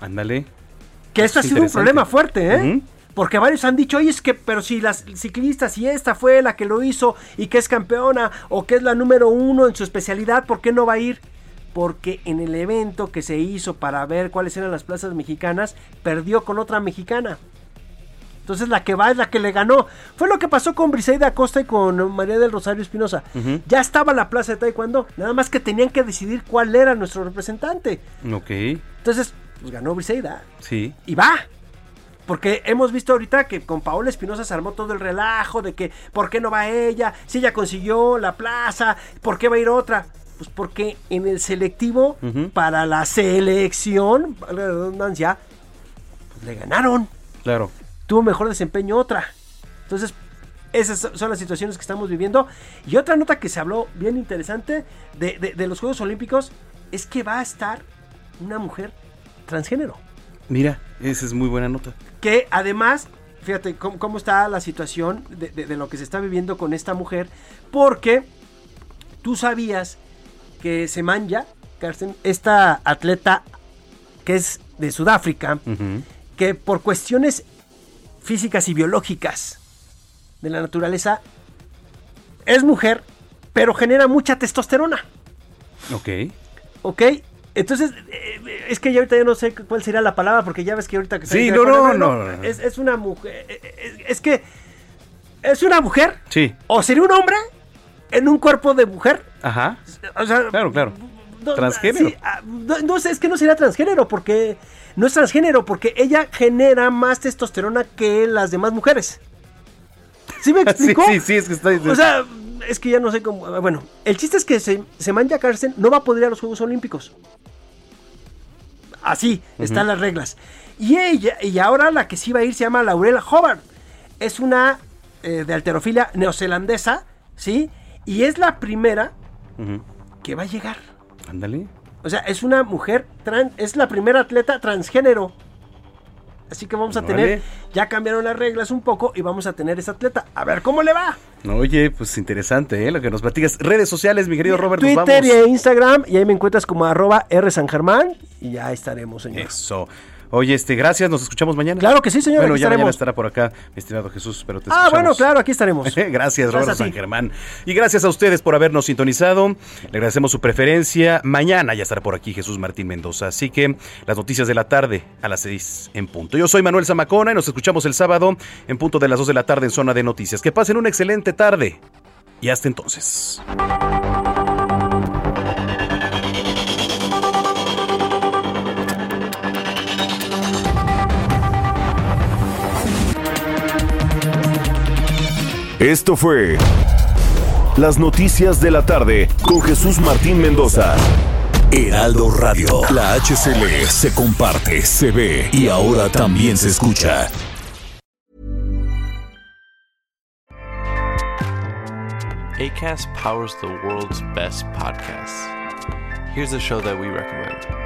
Ándale. Que esto ha sido un problema fuerte, ¿eh? Porque varios han dicho, oye, es que, pero si las ciclistas, si esta fue la que lo hizo y que es campeona o que es la número uno en su especialidad, ¿por qué no va a ir? Porque en el evento que se hizo para ver cuáles eran las plazas mexicanas, perdió con otra mexicana. Entonces la que va es la que le ganó. Fue lo que pasó con Briseida Acosta y con María del Rosario Espinosa. Ya estaba la plaza de Taekwondo. Nada más que tenían que decidir cuál era nuestro representante. Ok. Entonces, pues ganó Briseida. Sí. Y va. Porque hemos visto ahorita que con Paola Espinosa se armó todo el relajo de que ¿por qué no va ella? Si ella consiguió la plaza, ¿por qué va a ir otra? Pues porque en el selectivo para la selección, la redundancia, pues le ganaron. Claro tuvo mejor desempeño otra. Entonces, esas son las situaciones que estamos viviendo. Y otra nota que se habló bien interesante de, los Juegos Olímpicos es que va a estar una mujer transgénero. Mira, esa es muy buena nota. Que además, fíjate cómo, está la situación de, de, lo que se está viviendo con esta mujer, porque tú sabías que Semanja, Carsten, esta atleta que es de Sudáfrica, que por cuestiones físicas y biológicas de la naturaleza, es mujer, pero genera mucha testosterona. Ok. Ok. Entonces, eh, es que ya ahorita ya no sé cuál sería la palabra, porque ya ves que ahorita que... Sí, no, no, no, Es, una mujer... Eh, eh, es, que... Es una mujer. Sí. O sería un hombre, en un cuerpo de mujer. Ajá. O sea, claro, claro. No, transgénero. sí, ah, no, no sé, es que no sería transgénero porque no es transgénero porque ella genera más testosterona que las demás mujeres. ¿Sí me *laughs* Sí, explico? sí, sí, es que está O sea, es que ya no sé cómo. Bueno, el chiste es que se, Semanya Carsten no va a poder ir a los Juegos Olímpicos. Así están las reglas. Y ella, y ahora la que sí va a ir se llama Laurel Hobart. Es una eh, de alterofilia neozelandesa, ¿sí? Y es la primera que va a llegar. Ándale. O sea, es una mujer trans, es la primera atleta transgénero. Así que vamos a Órale. tener, ya cambiaron las reglas un poco y vamos a tener esa atleta. A ver cómo le va. Oye, pues interesante, ¿eh? Lo que nos platicas. Redes sociales, mi querido Robert, nos Twitter vamos. y Instagram y ahí me encuentras como arroba R San Germán y ya estaremos, señor. Eso. Oye, este, gracias, nos escuchamos mañana. Claro que sí, señor, Bueno, aquí ya mañana estaremos. estará por acá, mi estimado Jesús, pero te Ah, escuchamos. bueno, claro, aquí estaremos. *laughs* gracias, Roberto. San Germán. Y gracias a ustedes por habernos sintonizado. Le agradecemos su preferencia. Mañana ya estará por aquí Jesús Martín Mendoza. Así que las noticias de la tarde a las 6 en punto. Yo soy Manuel Zamacona y nos escuchamos el sábado en punto de las 2 de la tarde en Zona de Noticias. Que pasen una excelente tarde. Y hasta entonces. Esto fue Las Noticias de la Tarde con Jesús Martín Mendoza. Heraldo Radio. La HCL se comparte, se ve y ahora también se escucha. ACAST powers the world's best podcasts. Here's a show that we recommend.